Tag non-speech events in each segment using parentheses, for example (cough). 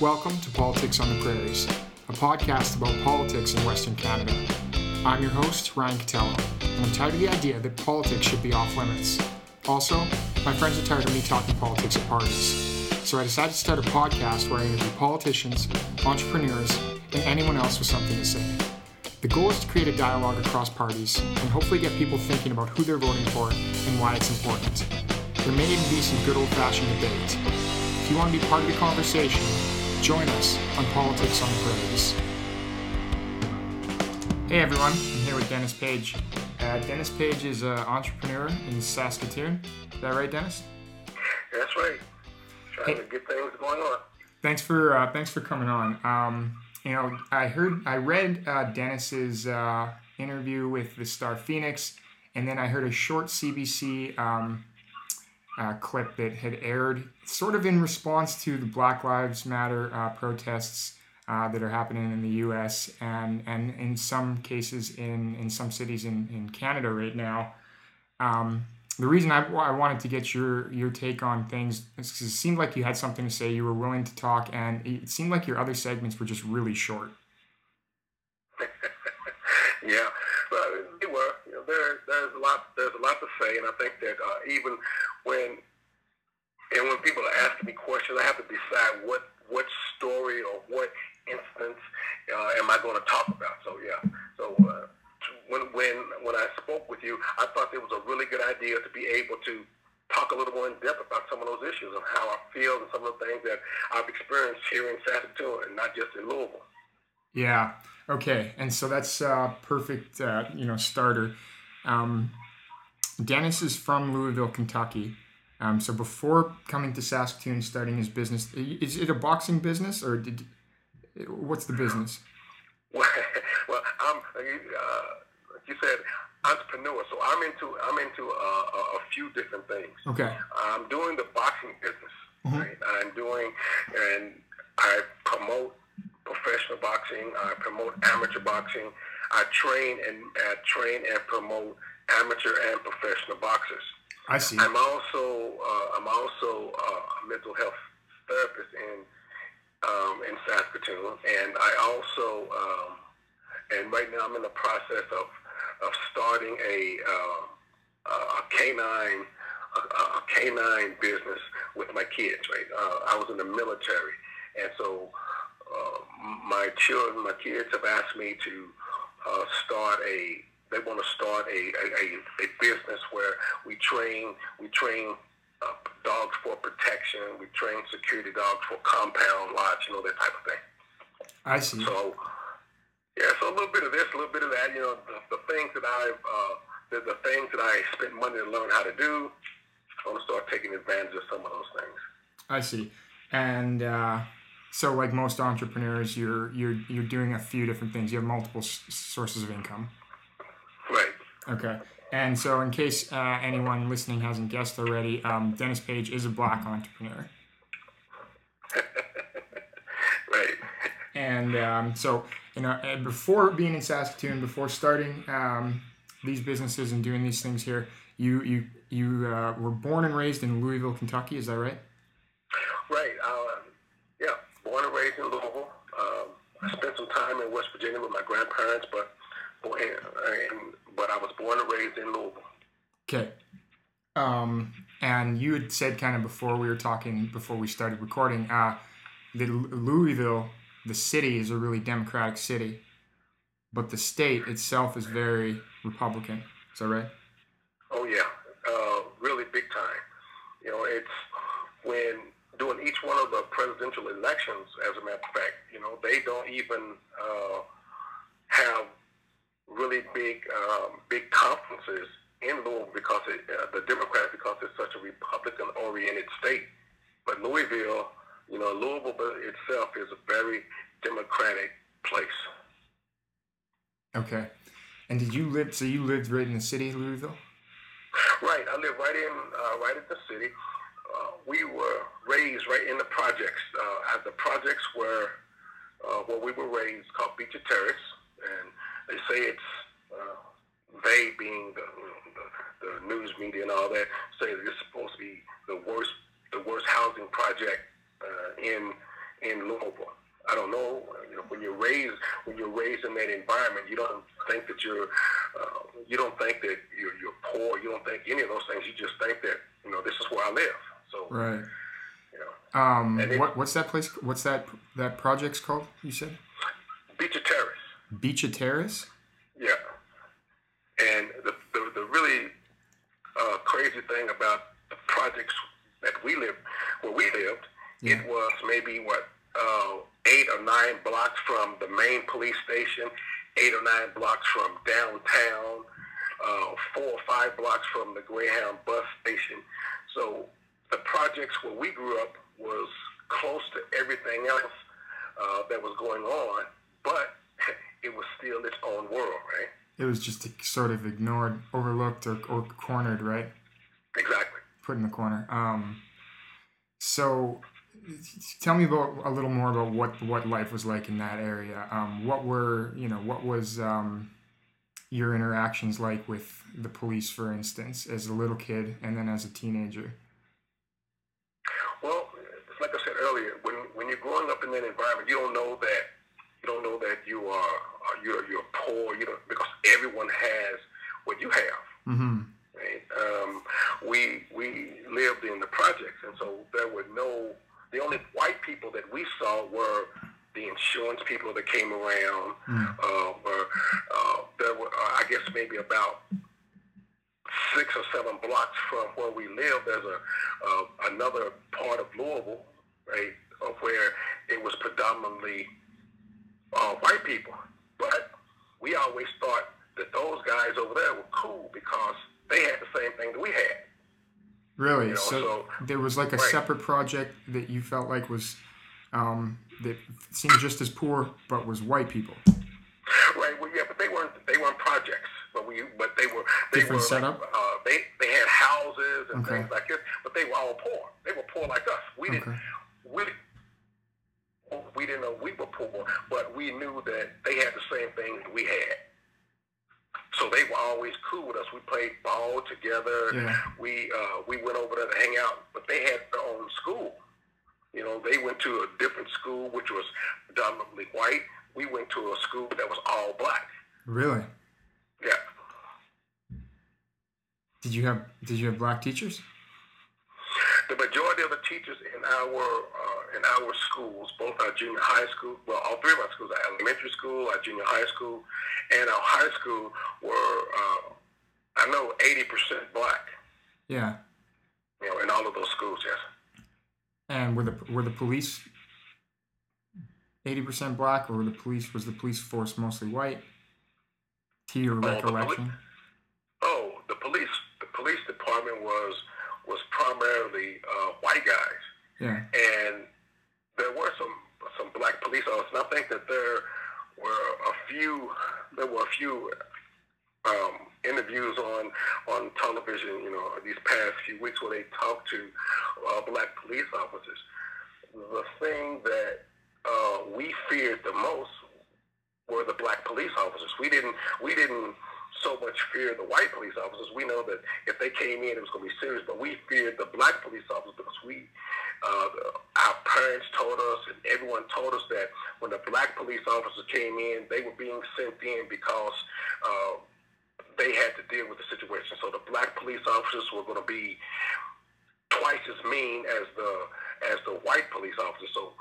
Welcome to Politics on the Prairies, a podcast about politics in Western Canada. I'm your host, Ryan Catello, and I'm tired of the idea that politics should be off limits. Also, my friends are tired of me talking politics at parties. So I decided to start a podcast where I interview politicians, entrepreneurs, and anyone else with something to say. The goal is to create a dialogue across parties and hopefully get people thinking about who they're voting for and why it's important. There may even be some good old fashioned debate. If you want to be part of the conversation, join us on Politics on Prairies. Hey everyone, I'm here with Dennis Page. Uh, Dennis Page is an entrepreneur in Saskatoon. Is that right, Dennis? That's right. Trying Hey. to get things going on. Thanks for uh, thanks for coming on. Um, you know, I heard I read uh, Dennis's uh, interview with the Star Phoenix, and then I heard a short CBC um, uh, clip that had aired, sort of in response to the Black Lives Matter uh, protests uh, that are happening in the U.S. and and in some cases in in some cities in in Canada right now. Um, the reason I, I wanted to get your your take on things is 'cause it seemed like you had something to say. You were willing to talk, and it seemed like your other segments were just really short. (laughs) yeah, well, they were. There, there's a lot. There's a lot to say, and I think that uh, even when and when people are asking me questions, I have to decide what what story or what instance uh, am I going to talk about. So yeah. So uh, when when when I spoke with you, I thought it was a really good idea to be able to talk a little more in depth about some of those issues and how I feel and some of the things that I've experienced here in Saskatoon and not just in Louisville. Yeah. Okay. And so that's uh, perfect. Uh, you know, starter. Um, Dennis is from Louisville, Kentucky. Um, so before coming to Saskatoon, starting his business, is it a boxing business or did? What's the business? (laughs) Well, well I'm uh, like you said entrepreneur, so I'm into I'm into uh, a, a few different things. Okay. I'm doing the boxing business. Mhm. Right? I'm doing and I promote professional boxing. I promote amateur boxing. I train and uh, train and promote amateur and professional boxers. I see. I'm also uh, I'm also uh, a mental health therapist in um, in Saskatoon, and I also um, and right now I'm in the process of of starting a uh, a canine a, a canine business with my kids. Right, uh, I was in the military, and so uh, my children, my kids have asked me to uh, start a they want to start a, a, a, a business where we train we train uh, dogs for protection, we train security dogs for compound lots, you know that type of thing. I see. So yeah, so a little bit of this, a little bit of that, you know, the, the things that I've uh, the, the things that I spent money to learn how to do. I want to start taking advantage of some of those things. I see. And uh, so, like most entrepreneurs, you're you're you're doing a few different things. You have multiple s- sources of income. Right. Okay. And so, in case uh, anyone listening hasn't guessed already, um, Dennis Page is a black entrepreneur. (laughs) Right. And um, so, you know, uh, before being in Saskatoon, before starting um, these businesses and doing these things here, you you you uh, were born and raised in Louisville, Kentucky. Is that right? Right. Yeah. Born and raised in Louisville. Um, I spent some time in West Virginia with my grandparents, but born, and, but I was born and raised in Louisville. Okay. Um, and you had said kind of before we were talking, before we started recording, uh, that Louisville, the city, is a really democratic city, but the state itself is very Republican. Is that right? Oh yeah, uh, really big time. You know, it's when doing each one of the presidential elections. As a matter of fact, you know, they don't even uh, have really big um, big conferences in Louisville because it, uh, the Democrats because it's such a Republican-oriented state. But Louisville, you know, Louisville itself is a very democratic place. Okay. And did you live? So you lived right in the city Louisville? Right, I live right in uh, right at the city. We were raised right in the projects. Uh, the projects where uh, where we were raised called Beecher Terrace, and they say it's uh, they being the, the the news media and all that say that it's supposed to be the worst the worst housing project uh, in in Louisville. I don't know. You know, when you're raised when you're raised in that environment, you don't think that you're uh, you don't think that you're, you're poor. You don't think any of those things. You just think that you know this is where I live. Right. You know, um, what what's that place? What's that that project's called? You said Beecher Terrace. Beecher Terrace. Yeah, and the the, the really uh, crazy thing about the projects that we lived, where we lived, yeah. it was maybe what uh, eight or nine blocks from the main police station, eight or nine blocks from downtown, uh, four or five blocks from the Greyhound bus station. Projects where we grew up was close to everything else uh, that was going on, but (laughs) it was still its own world, right? It was just sort of ignored, overlooked, or, or cornered, right? Exactly. Put in the corner. Um, so, tell me about a little more about what what life was like in that area. Um, what were you know what was um, your interactions like with the police, for instance, as a little kid and then as a teenager? Well, like I said earlier, when when you're growing up in that environment, you don't know that you don't know that you are you're you're poor. You know because everyone has what you have. Mm-hmm. Right? Um, we we lived in the projects, and so there were no. The only white people that we saw were the insurance people that came around. Mm. Uh, were, uh, there were, uh, I guess, maybe about six or seven blocks from where we live. There's a uh, another part of Louisville, right, of where it was predominantly uh, white people. But we always thought that those guys over there were cool because they had the same thing that we had. Really? You know, so, so, there was like a right. separate project that you felt like was um, seemed just as poor, but was white people. Right. Well, yeah, but they weren't. They weren't projects. But we. But they were. They Different were. setup. Uh, they they had houses and okay. things like this, but they were all poor. They were poor like us. We didn't. We we didn't know we were poor, but we knew that they had the same things we had. So they were always cool with us. We played ball together. Yeah. We uh, we went over there to hang out, but they had their own school. You know, they went to a different school, which was predominantly white. We went to a school that was all black. Really? Yeah. Did you have Did you have black teachers? The majority of the teachers in our uh, in our schools, both our junior high school, well, all three of our schools, our elementary school, our junior high school, and our high school, were uh, I know eighty percent black. Yeah. You know, in all of those schools, yes. And were the were the police eighty percent black, or were the police was the police force mostly white? To your oh, recollection. The oh, the police the police department was was primarily uh, white guys. Yeah. And there were some some black police officers. And I think that there were a few. There were a few um, interviews on on television. You know, these past few weeks where they talked to uh, black police officers. The thing that uh, we feared the most were the black police officers. We didn't. We didn't so much fear the white police officers. We know that if they came in, it was going to be serious. But we feared the black police officers because we, uh, our parents told us, and everyone told us that when the black police officers came in, they were being sent in because uh, they had to deal with the situation. So the black police officers were going to be twice as mean as the as the white police officers. So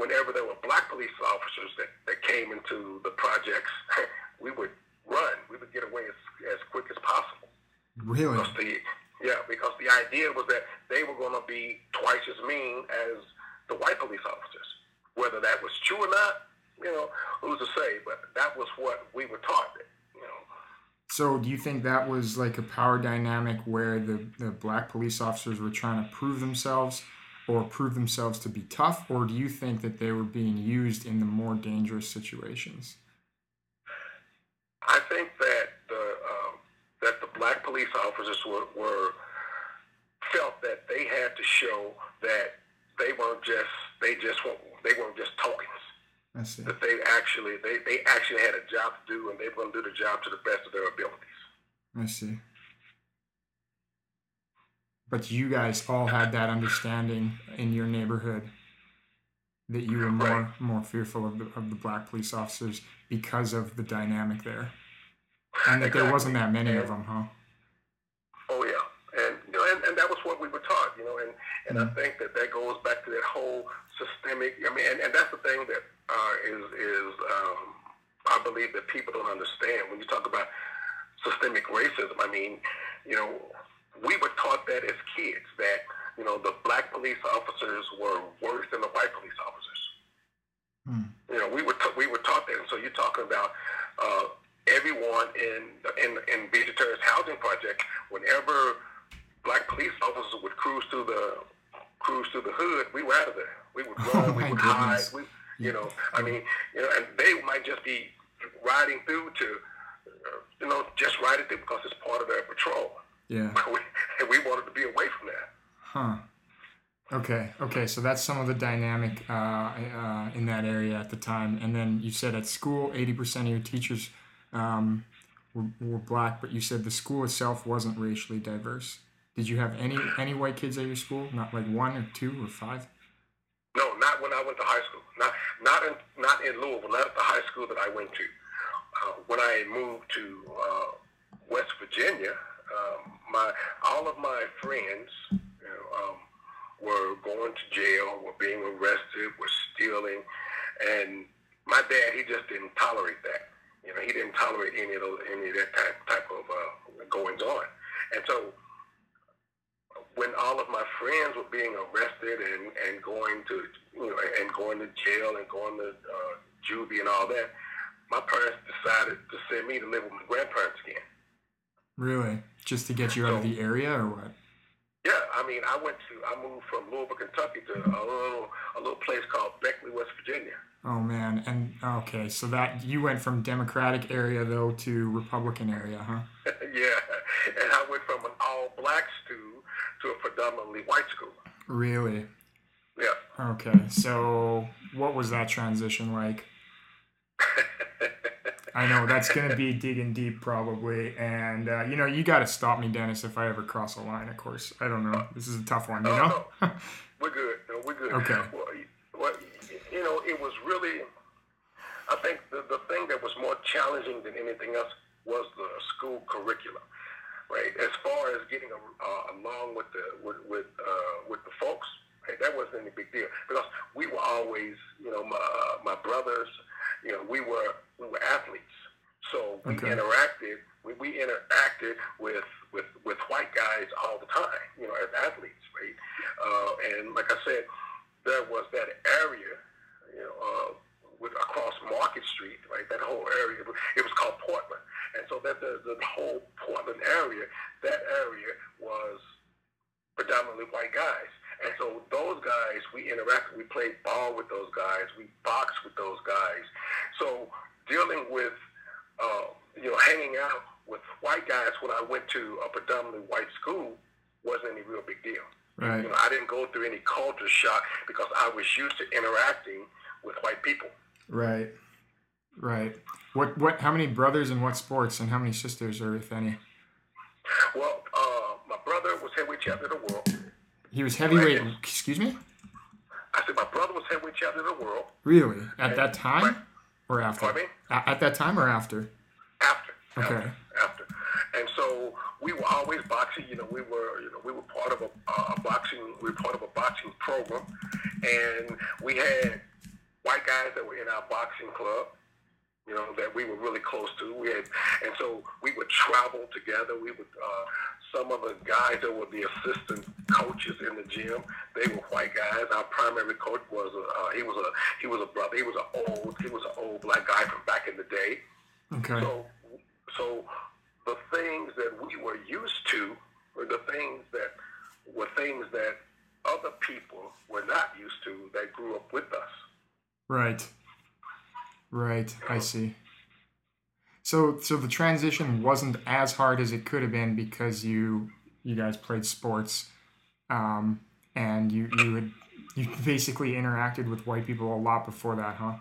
whenever there were black police officers that, that came into the projects, (laughs) we would run. We would get away as, as quick as possible. Really? Because the, yeah, because the idea was that they were going to be twice as mean as the white police officers. Whether that was true or not, you know, who's to say? But that was what we were taught. So, do you think that was like a power dynamic where the, the black police officers were trying to prove themselves or prove themselves to be tough, or do you think that they were being used in the more dangerous situations? I think that the um, that the black police officers were, were felt that they had to show that they weren't just they just weren't, they weren't just tokens. I see. That they actually they, they actually had a job to do and they were going to do the job to the best of their abilities. I see. But you guys all had that understanding in your neighborhood. that you were more more fearful of the of the black police officers because of the dynamic there, and that exactly. there wasn't that many and, of them, huh? Oh yeah, and you know, and, and that was what we were taught, you know, and and mm-hmm. I think that that goes back to that whole systemic. I mean, and, and that's the thing that uh, is is um, I believe that people don't understand when you talk about systemic racism. I mean, you know, we were taught that as kids that you know the black police officers were worse than the white police officers. Hmm. You know, we were t- we were taught that, and so you're talking about uh, everyone in in in BJ Terrace Housing Project. Whenever black police officers would cruise through the cruise through the hood, we were out of there. We would run, oh, we would goodness. hide. We, you know, I mean, you know, and they might just be riding through to, uh, you know, just riding through because it's part of their patrol. Yeah. (laughs) we, and we wanted to be away from that. Huh. Okay. Okay. So that's some of the dynamic uh, uh, in that area at the time. And then you said at school, eighty percent of your teachers um, were, were black, but you said the school itself wasn't racially diverse. Did you have any any white kids at your school? Not like one or two or five? No, not when I went to high school. Not not in not in Louisville. Not at the high school that I went to. Uh, when I moved to uh, West Virginia, um, my all of my friends you know, um, were going to jail, were being arrested, were stealing, and my dad he just didn't tolerate that. You know, he didn't tolerate any of those any of that type type of uh, goings on, and so when all of my friends were being arrested and, and going to you know and going to jail and going to uh, juvie and all that, my parents decided to send me to live with my grandparents again. Really? Just to get you out of the area, or what? Yeah, I mean, I went to I moved from Louisville, Kentucky to a little a little place called Beckley, West Virginia. Oh man, and okay, so that you went from Democratic area though to Republican area, huh? (laughs) yeah, and I went from an all black to predominantly white school. Really? Yeah. Okay, so what was that transition like? (laughs) I know that's gonna be digging deep probably, and uh, you know you got to stop me, Dennis, if I ever cross a line. Of course, I don't know. This is a tough one, you know. No. (laughs) we're good. No, we're good. Okay. Well, well, you know, it was really. I think the the thing that was more challenging than anything else was the school curriculum, right? As far as getting uh, along with the with with, uh, with the folks, right? that wasn't any big deal because we were always, you know, my my brothers you know, we were we were athletes, so we okay. interacted. We, we interacted with, with with white guys all the time, you know, as athletes, right? Uh, and like I said, there was that area, you know, uh, with across Market Street, right? That whole area, it was called Portland, and so that the, the whole Portland area, that area was predominantly white guys. And so those guys, we interacted, we played ball with those guys, we boxed with those guys. So dealing with, uh, you know, hanging out with white guys when I went to a predominantly white school wasn't any real big deal. Right. You know, I didn't go through any culture shock because I was used to interacting with white people. Right. Right. What? What? How many brothers and what sports, and how many sisters, or if any? Well, uh, my brother was heavyweight champion of the world. He was heavyweight. Right. Excuse me. I said my brother was heavyweight champion of the world. Really? At and, that time, right. or after? Pardon me? At that time or after? After. Okay. After, after. And so we were always boxing. You know, we were, you know, we were part of a, a boxing. We were part of a boxing program, and we had white guys that were in our boxing club you know, that we were really close to. We had, and so we would travel together. We would, uh, some of the guys that were the assistant coaches in the gym, they were white guys. Our primary coach was, a, uh, he was a, he was a brother. He was an old, he was an old black guy from back in the day. Okay. So, so the things that we were used to were the things that were things that other people were not used to that grew up with us. Right. Right, I see. So so the transition wasn't as hard as it could have been because you you guys played sports, um, and you you had you basically interacted with white people a lot before that, huh?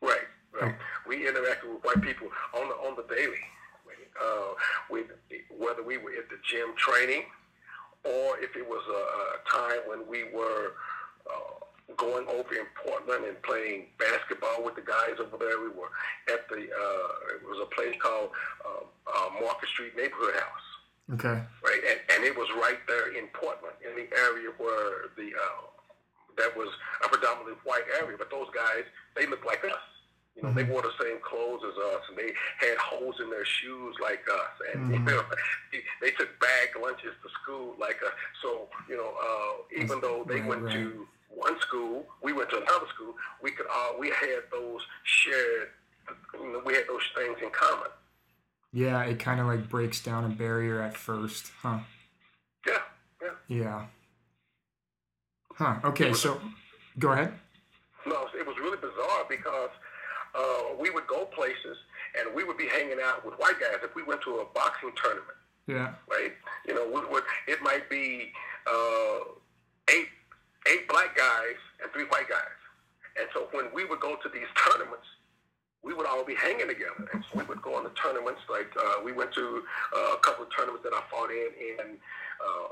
Right, right. Oh. We interacted with white people on the on the daily. Uh, with whether we were at the gym training, or if it was a, a time when we were uh, going over in Portland and playing basketball with the guys over there. We were at the uh, it was a place called uh, uh, Market Street Neighborhood House. Okay. Right, and, and it was right there in Portland, in the area where the uh, that was a predominantly white area. But those guys, they looked like us. You know, mm-hmm. they wore the same clothes as us, and they had holes in their shoes like us, and (laughs) mm-hmm. you know, they took bag lunches to school like us. So, you know, uh, even though they right, went right. to one school, we went to another school. We could all we had those shared. You know, we had those things in common. Yeah, it kind of like breaks down a barrier at first, huh? Yeah, yeah. Yeah. Huh. Okay, so go ahead. No, it was really bizarre because uh, we would go places and we would be hanging out with white guys if we went to a boxing tournament. Yeah. Right. You know, we would, it might be uh, eight eight black guys and three white guys. And so when we would go to these (laughs) tournaments, we would all be hanging together. And so we would go on the tournaments. Like uh, we went to uh, a couple of tournaments that I fought in in uh,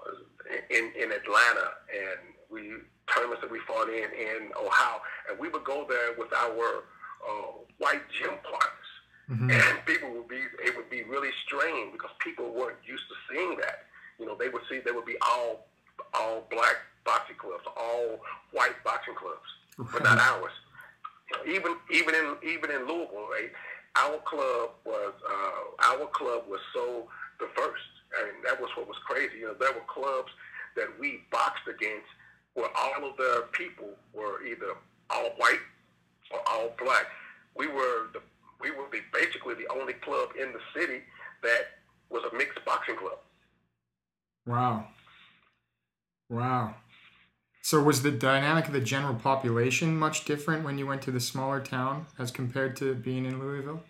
in, in Atlanta, and we tournaments that we fought in in Ohio, and we would go there with our uh, white gym partners. Mm-hmm. And people would be it would be really strange because people weren't used to seeing that. You know, they would see they would be all all black boxing clubs, all white boxing clubs, but not ours. You know, even even in even in Louisville, right? Our club was uh, our club was so diverse, I mean, that was what was crazy. You know, there were clubs that we boxed against where all of the people were either all white or all black. We were the we were the, basically the only club in the city that was a mixed boxing club. Wow. Wow. So was the dynamic of the general population much different when you went to the smaller town as compared to being in Louisville?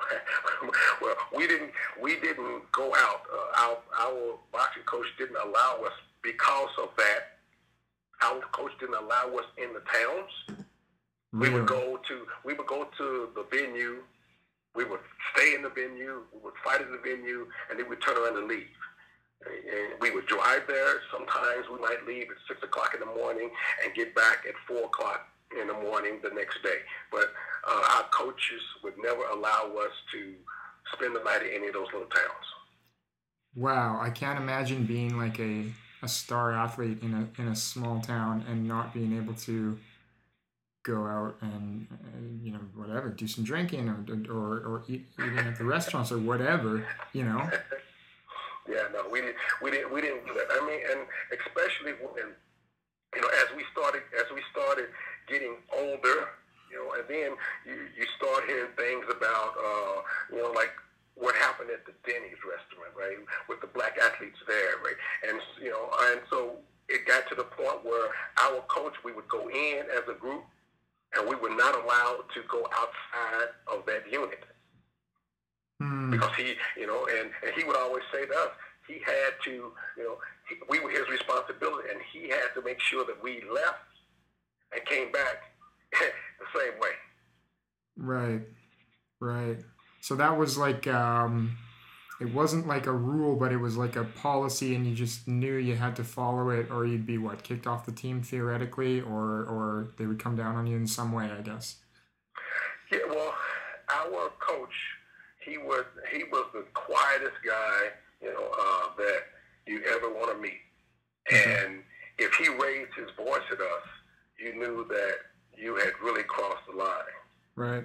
(laughs) well, we didn't we didn't go out. Uh, our our boxing coach didn't allow us because of that. Our coach didn't allow us in the towns. Really? We would go to we would go to the venue. We would stay in the venue. We would fight in the venue, and then we'd turn around and leave. And we would drive there. Sometimes we might leave at six o'clock in the morning and get back at four o'clock in the morning the next day. But uh, our coaches would never allow us to spend the night in any of those little towns. Wow, I can't imagine being like a, a star athlete in a in a small town and not being able to go out and, you know whatever do some drinking or or, or eat, eating at the restaurants or whatever you know (laughs) Yeah, no, we didn't. We didn't. We didn't do that. I mean, and especially when you know, as we started, as we started getting older, you know, and then you you start hearing things about, uh, you know, like what happened at the Denny's restaurant, right, with the black athletes there, right, and you know, and so it got to the point where our coach, we would go in as a group, and we were not allowed to go outside of that unit. Mm. Because he, you know, and, and he would always say to us, he had to, you know, he, we were his responsibility, and he had to make sure that we left and came back (laughs) the same way. Right, right. So that was like, um, it wasn't like a rule, but it was like a policy, and you just knew you had to follow it, or you'd be what kicked off the team theoretically, or or they would come down on you in some way, I guess. Yeah, well, our coach he was he was the quietest guy, you know, uh, that you ever want to meet. Mm-hmm. And if he raised his voice at us, you knew that you had really crossed the line. Right.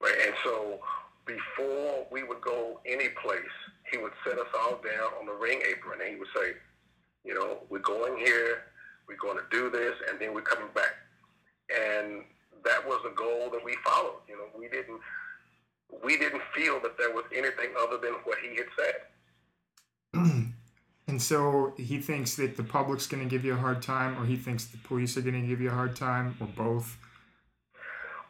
Right. And so before we would go any place, he would set us all down on the ring apron and he would say, you know, we're going here, we're going to do this, and then we're coming back. And that was the goal that we followed. You know, we didn't we didn't feel that there was anything other than what he had said. (clears throat) and so he thinks that the public's going to give you a hard time, or he thinks the police are going to give you a hard time, or both.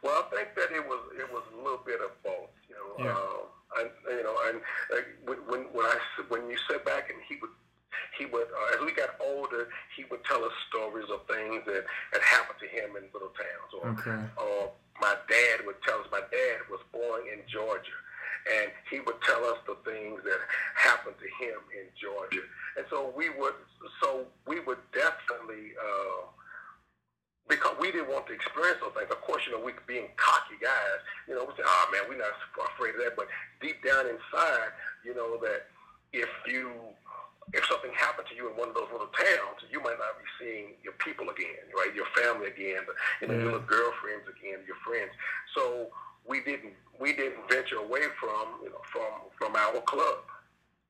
Well, I think that it was it was a little bit of both. You know, yeah. uh, and you know, and uh, when when I when you sit back and he would he would uh, as we got older, he would tell us stories of things that had happened to him in little towns, or okay. or my dad would tell us. My dad was born in Georgia, and he would tell us the things that happened to him in Georgia. And so we would, so we would definitely uh, we didn't want to experience those things. Of course, you know, we being cocky guys, you know, we say, oh man, we're not afraid of that. But deep down inside, you know, that if you if something happened to you in one of those little towns, you might not be seeing your people again, right? Your family again, you know, yeah. your little girlfriends again, your friends. So we didn't we didn't venture away from you know from from our club.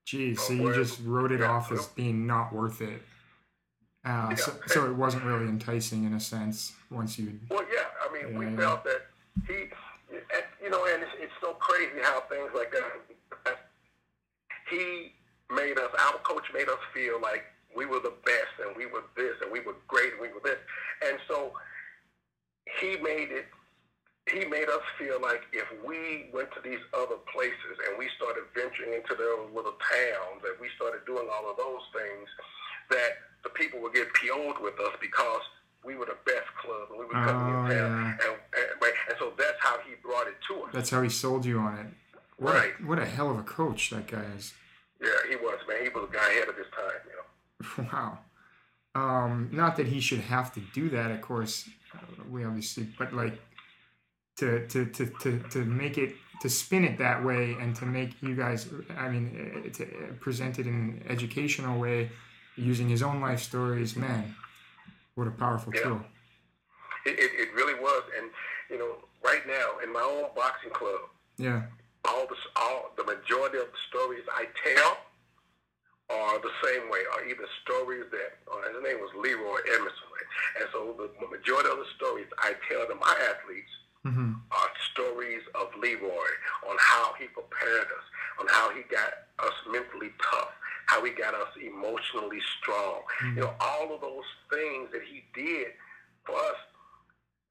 Geez, so you just wrote it yeah, off as being not worth it. Uh, yeah. so, so it wasn't really enticing in a sense once you. Well, yeah, I mean, yeah, we yeah. felt that he, you know, and it's, it's so crazy how things like that. He made us, our coach made us feel like we were the best and we were this and we were great and we were this, and so he made it he made us feel like if we went to these other places and we started venturing into those little towns and we started doing all of those things, that the people would get PO'd with us because we were the best club and we were coming oh, in town. Yeah. And, and, and, so that's how he brought it to us. That's how he sold you on it. What right. A, what a hell of a coach that guy is. Yeah, he was, man. He was a guy ahead of his time, you know. (laughs) Wow. Um, not that he should have to do that, of course. We obviously, but like to, to, to, to, to make it to spin it that way and to make you guys i mean eh, to present it in an educational way using his own life stories man what a powerful yeah. tool. It, it, it really was. And you know right now in my own boxing club yeah. all the all the majority of the stories i tell are the same way, are either stories that, uh, his name was Leroy Emerson, and so the majority of the stories I tell to my athletes mm-hmm. are stories of Leroy on how he prepared us, on how he got us mentally tough, how he got us emotionally strong. Mm-hmm. You know, all of those things that he did for us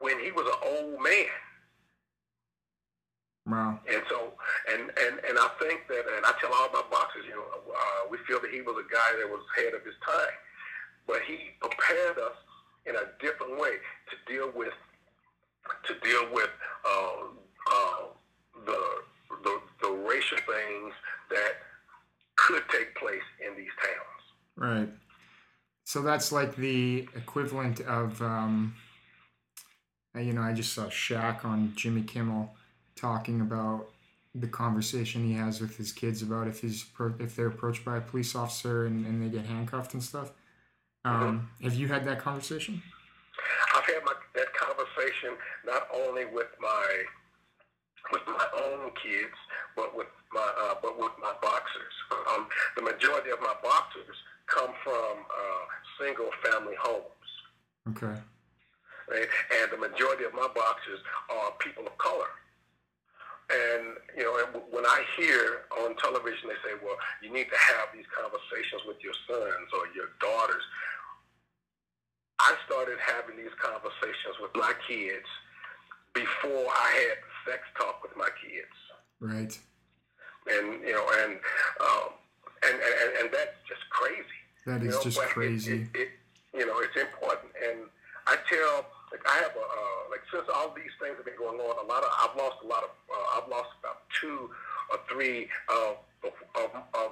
when he was an old man. Wow. And so, and, and, and I think that, and I tell all my boxers, you know, uh, we feel that he was a guy that was ahead of his time. But he prepared us in a different way to deal with to deal with uh, uh, the, the, the racial things that could take place in these towns. Right. So that's like the equivalent of, um, you know, I just saw Shaq on Jimmy Kimmel talking about the conversation he has with his kids about if he's if they're approached by a police officer and, and they get handcuffed and stuff. Um, mm-hmm. Have you had that conversation? I've had my, that conversation not only with my with my own kids, but with my uh, but with my boxers. Um, the majority of my boxers come from uh, single family homes. Okay. Right? And the majority of my boxers are people of color. And you know, when I hear on television they say, "Well, you need to have these conversations with your sons or your daughters," I started having these conversations with my kids before I had sex talk with my kids. Right. And you know, and um, and, and and that's just crazy. That is you know, just crazy. It, it, it, you know, it's important, and I tell like I have a uh, like since all these things have been going on, a lot of I've lost a lot of uh, I've lost about two or three of, of, of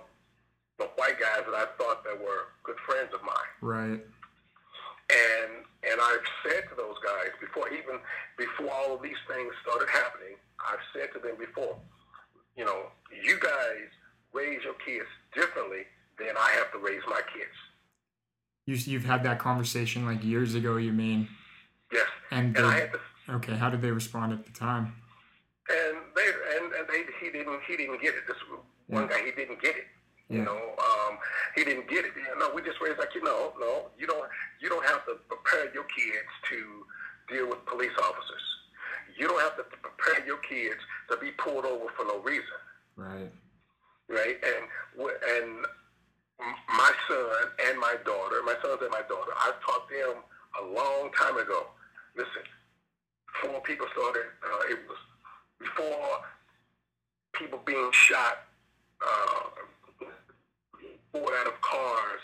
the white guys that I thought that were good friends of mine. Right. And and I've said to those guys before even before all of these things started happening, I've said to them before, you know, you guys raise your kids differently than I have to raise my kids. You you've had that conversation like years ago, you mean? Yes. And, and I had to, okay, how did they respond at the time? And they and, and they he didn't he didn't get it. This one yeah. guy he didn't get it. You know, um, he didn't get it. You know, we just raised like, you know, no, you don't, you don't have to prepare your kids to deal with police officers. You don't have to prepare your kids to be pulled over for no reason. Right. Right. And and my son and my daughter, my sons and my daughter, I've taught them a long time ago. Listen, before people started, uh, it was before people being shot. Uh, pulled out of cars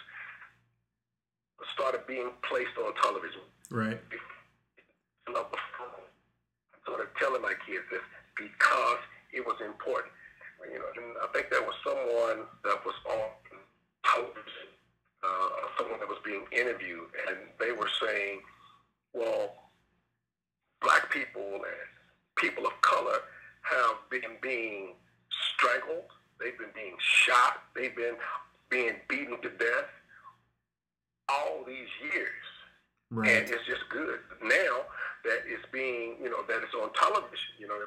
started being placed on television. Right. I started telling my kids this because it was important. You know, and I think there was someone that was on television, uh, someone that was being interviewed, and they were saying, "Well, black people and people of color have been being strangled. They've been being shot. They've been being beaten to death all these years. Right. And it's just good now that it's being, you know, that it's on television, you know,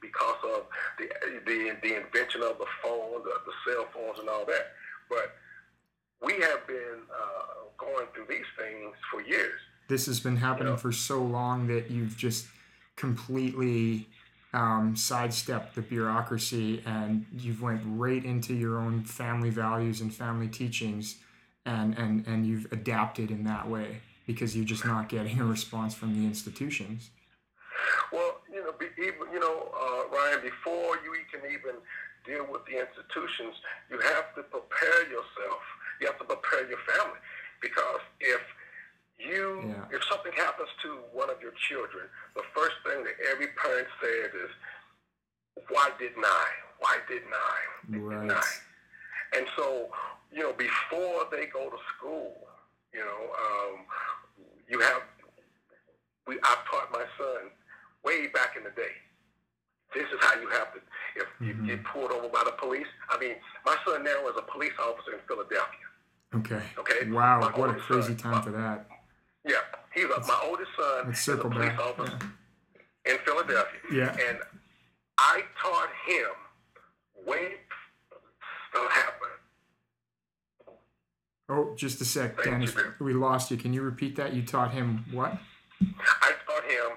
because of the the, the invention of the phone, the, the cell phones, and all that. But we have been uh, going through these things for years. This has been happening you know? for so long that you've just completely um, sidestepped the bureaucracy and you've went right into your own family values and family teachings and, and, and you've adapted in that way because you're just not getting a response from the institutions. Well, you know, be, even, you know, uh, Ryan, before you can even deal with the institutions, you have to prepare yourself. You have to prepare your family because if you, yeah. if something happens to one of your children, the first thing that every parent says is, "Why didn't I? Why didn't I? Right. Didn't I?" And so, you know, before they go to school, you know, um, you have. We I've taught my son way back in the day. This is how you have to. If you mm-hmm. get pulled over by the police, I mean, my son now is a police officer in Philadelphia. Okay. Okay. Wow, my what a crazy son, time for that. Yeah, he's a, my oldest son is a police back. officer yeah. in Philadelphia. Yeah. And I taught him way stuff happened. Oh, just a sec, Thank Dennis. You, we lost you. Can you repeat that? You taught him what? I taught him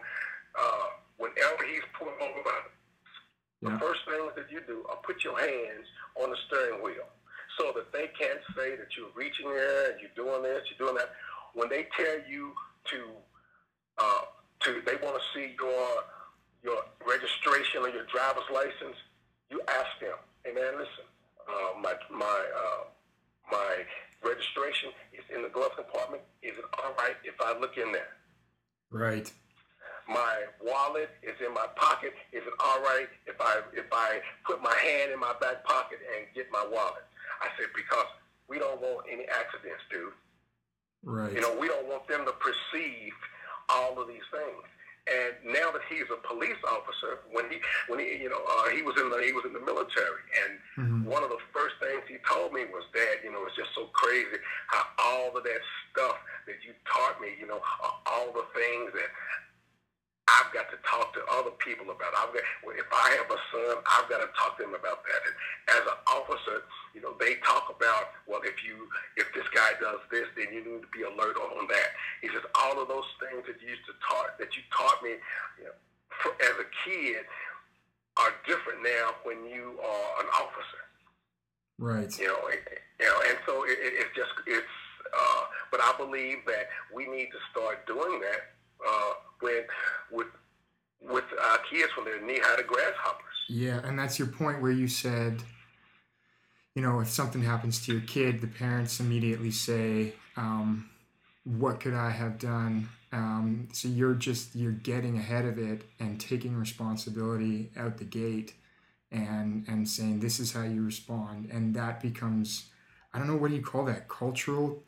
uh, whenever he's pulling over by yeah. the first things that you do are put your hands on the steering wheel so that they can't say that you're reaching there and you're doing this, you're doing that when they tell you to uh, to they want to see your your registration or your driver's license, you ask them, hey man, listen, uh, my my uh, my registration is in the glove compartment. Is it all right if I look in there? Right. My wallet is in my pocket. Is it all right if I if I put my hand in my back pocket and get my wallet? I said because we don't want any accidents, dude. Right. You know, we don't want them to perceive all of these things. And now that he's a police officer, when he when he you know uh, he was in the he was in the military, and mm-hmm. one of the first things he told me was, "Dad, you know, it's just so crazy how all of that stuff that you taught me, you know, all the things that I've got to talk to other people about. I've got, if I have a son, I've got to talk to him about that. And as an officer, you know, they talk about, well, if you, if this guy does this, then you need to be alert on that. He says all of those things that you used to taught, that you taught me, you know, for, as a kid, are different now when you are an officer. Right. You know, you know, and so it, it, it's just it's. Uh, but I believe that we need to start doing that uh, with with with uh, kids when they're knee high to grasshoppers. Yeah, and that's your point where you said, you know, if something happens to your kid, the parents immediately say, um, "What could I have done?" Um, so you're just you're getting ahead of it and taking responsibility out the gate, and and saying this is how you respond, and that becomes, I don't know what do you call that cultural,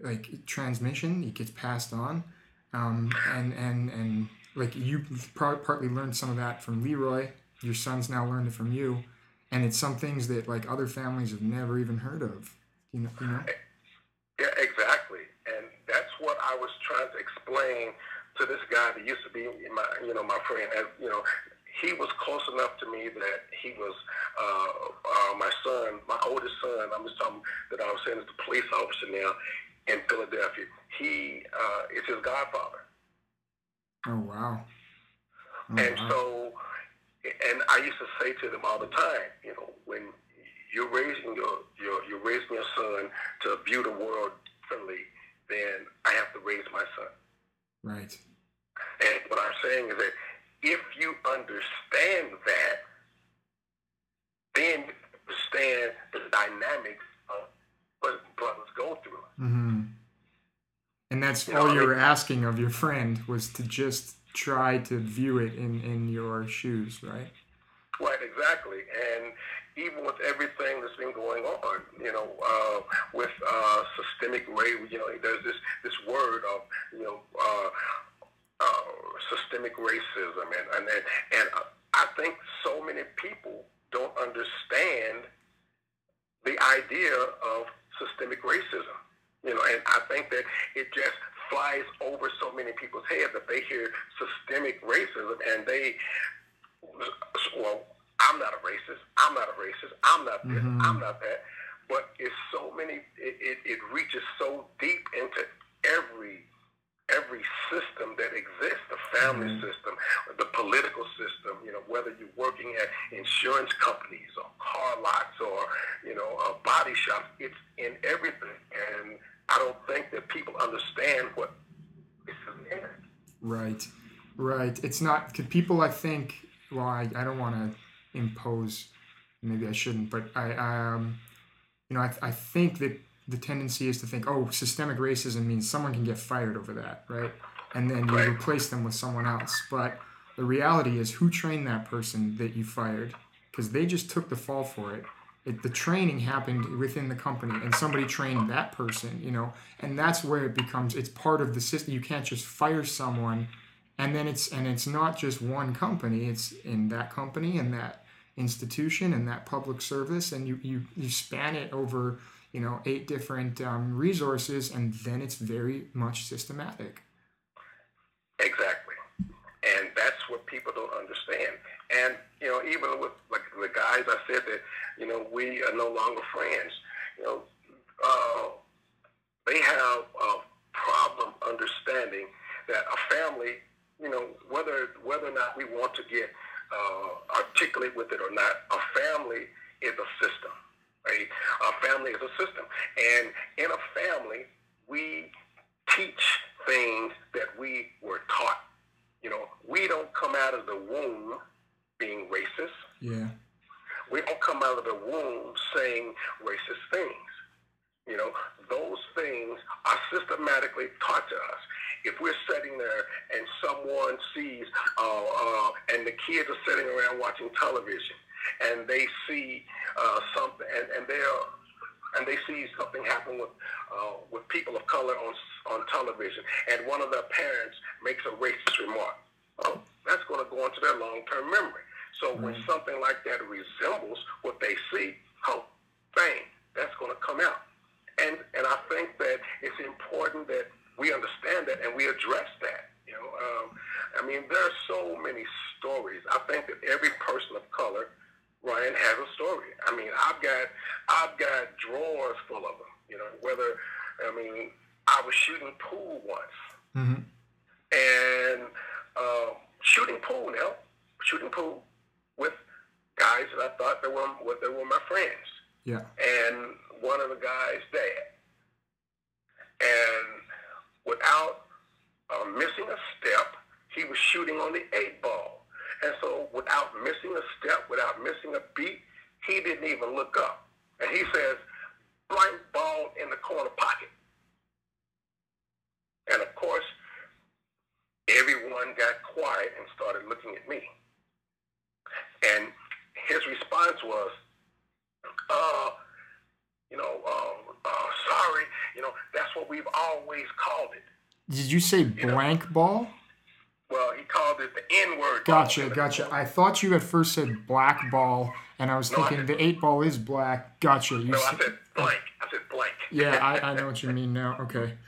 like transmission. It gets passed on um, and and and like you partly learned some of that from Leroy. Your son's now learned it from you, and it's some things that like other families have never even heard of. You know, you know. Yeah, exactly, and that's what I was trying to explain to this guy that used to be my, you know, my friend. As you know, he was close enough to me that he was uh, uh, my son, my oldest son. I'm just talking that I was saying is the police officer now in Philadelphia. He uh, is his godfather. Oh wow! Oh, and wow. so, and I used to say to them all the time, you know, when you're raising your, your you're raising your son to view the world differently, then I have to raise my son. Right. And what I'm saying is that if you understand that, then you understand the dynamics what brothers go through. Mm-hmm. And that's you all know, you were asking of your friend was to just try to view it in, in your shoes, right? Right, exactly. And even with everything that's been going on, you know, uh, with uh, systemic rape, you know, there's this, this word of, you know, uh, uh, systemic racism, and and and, and I think so many people don't understand the idea of systemic racism. You know, and I think that it just flies over so many people's heads that they hear systemic racism and they, well, I'm not a racist. I'm not a racist. I'm not this. Mm-hmm. I'm not that. But it's so many. It, it, it reaches so deep into every every system that exists, the family mm-hmm. system, the political system, you know, whether you're working at insurance companies or car lots or, you know, uh, body shops, it's in everything. And I don't think that people understand what is in. Right, right. It's not, cause people, I think, well, I, I don't want to impose, maybe I shouldn't, but I, um, you know, I, I think that the tendency is to think, oh, systemic racism means someone can get fired over that, right? And then you replace them with someone else. But the reality is, who trained that person that you fired? Because they just took the fall for it. it. The training happened within the company, and somebody trained that person, you know, and that's where it becomes. It's part of the system. You can't just fire someone, and then it's and it's not just one company. It's in that company and that institution and that public service, and you you you span it over you know eight different um, resources and then it's very much systematic. Exactly. And that's what people don't understand. And you know even with like the guys i said that you know we are no longer friends you know uh, they have a problem understanding that a family you know whether whether or not we want to get uh, articulate with it or not a family is a system right? A family is a system. And in a family, we teach things that we were taught. You know, we don't come out of the womb being racist. Yeah. We don't come out of the womb saying racist things. You know, those things are systematically taught to us. If we're sitting there and someone sees, uh, uh, and the kids are sitting around watching television, and they see uh, something, and, and they are, and they see something happen with uh, with people of color on on television, and one of their parents makes a racist remark. Oh, that's going to go into their long term memory. So when something like that resembles what they see, oh, bang, that's going to come out. And and I think that it's important that we understand that and we address that. You know, um, I mean, there are so many stories. I think that every person of color Ryan has a story. I mean, I've got I've got drawers full of them. You know, whether I mean, I was shooting pool once, mm-hmm. and um, shooting pool now, shooting pool with guys that I thought they were they were my friends. Yeah. And one of the guys' dad, and without uh, missing a step, he was shooting on the eight ball. And so without missing a step, without missing a beat, he didn't even look up. And he says, blank ball in the corner pocket. And of course, everyone got quiet and started looking at me. And his response was, uh, you know, uh, uh, sorry, you know, that's what we've always called it. Did you say blank you know? ball? Well, he called it the N word. Gotcha, gotcha. I thought you at first said black ball, and I was no, thinking I said, the eight ball is black. Gotcha. You no, I said blank. I said blank. Yeah, I, I know what you mean now. Okay. (laughs)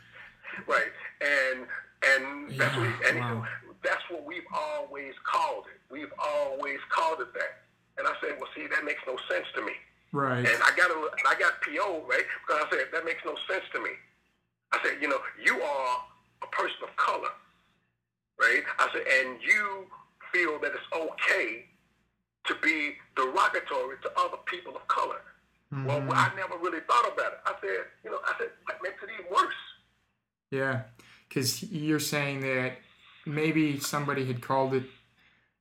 Right, and and yeah, that's what and wow. that's what we've always called it. We've always called it that. And I said, well, see, that makes no sense to me. Right. And I got a, and I got PO right because I said that makes no sense to me. I said, you know, you are a person of color right? I said, and you feel that it's okay to be derogatory to other people of color. Mm-hmm. Well, I never really thought about it. I said, you know, I said, that makes it even worse. Yeah, because you're saying that maybe somebody had called it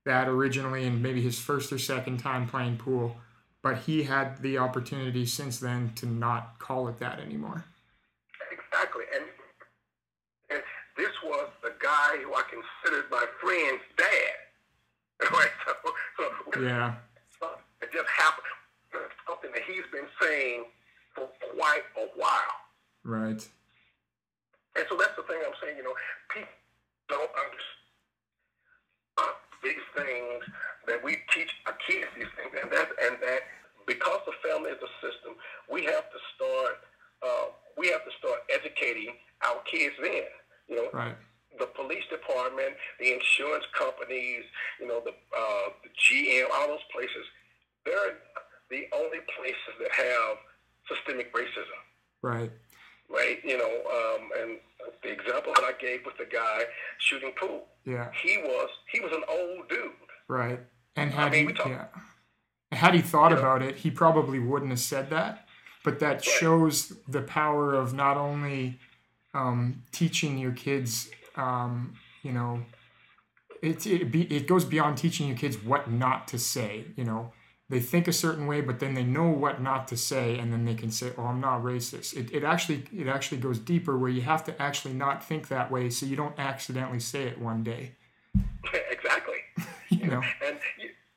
that originally and maybe his first or second time playing pool, but he had the opportunity since then to not call it that anymore. Exactly. And and this was guy who I considered my friend's dad. (laughs) right? So, so yeah. It just happened. Something that he's been saying for quite a while. Right. And so that's the thing I'm saying, you know, people don't understand. These things that we teach our kids these things, and that and that because the family is a system, we have to start uh, we have to start educating our kids then. You know, right. The police department, the insurance companies, you know, the, uh, the GM, all those places, they're the only places that have systemic racism. Right. Right. You know, um, and the example that I gave with the guy shooting pool. Yeah. He was he was an old dude. Right. And had I mean, he talk- yeah. Had he thought about it, he probably wouldn't have said that. But that Right. shows the power of not only um, teaching your kids, um, you know, it it, be, it goes beyond teaching your kids what not to say. You know, they think a certain way, but then they know what not to say, and then they can say, "Oh, I'm not racist." It, it actually it actually goes deeper, where you have to actually not think that way, so you don't accidentally say it one day. (laughs) exactly. (laughs) You know. And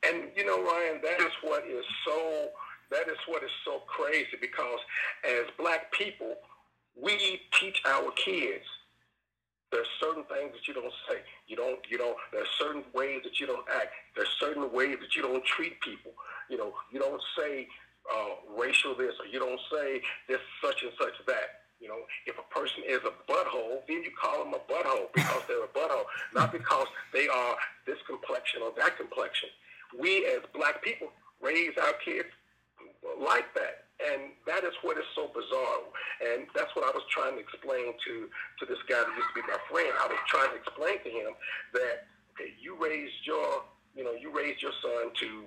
and you know, Ryan, that is what is so that is what is so crazy because as black people, we teach our kids there's certain things that you don't say. You don't you don't there's certain ways that you don't act. There's certain ways that you don't treat people. You know, you don't say uh, racial this or you don't say this such and such that. You know, if a person is a butthole, then you call them a butthole because they're a butthole, not because they are this complexion or that complexion. We as black people raise our kids like that. That is what is so bizarre. And that's what I was trying to explain to, to this guy that used to be my friend. I was trying to explain to him that, okay, you raised your, you know, you raised your son to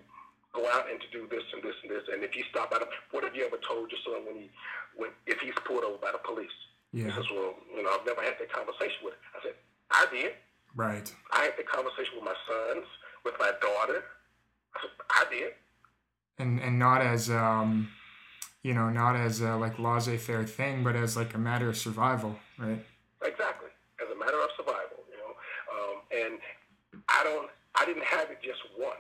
go out and to do this and this and this. And if he stopped by the, what have you ever told your son when he, when, if he's pulled over by the police? He Yeah. says, well, you know, I've never had that conversation with him. I said, I did. Right. I had the conversation with my sons, with my daughter. I said, I did. and and not as um you know not as a like laissez-faire thing but as like a matter of survival right Exactly, as a matter of survival, you know. Um, and I don't, I didn't have it just once.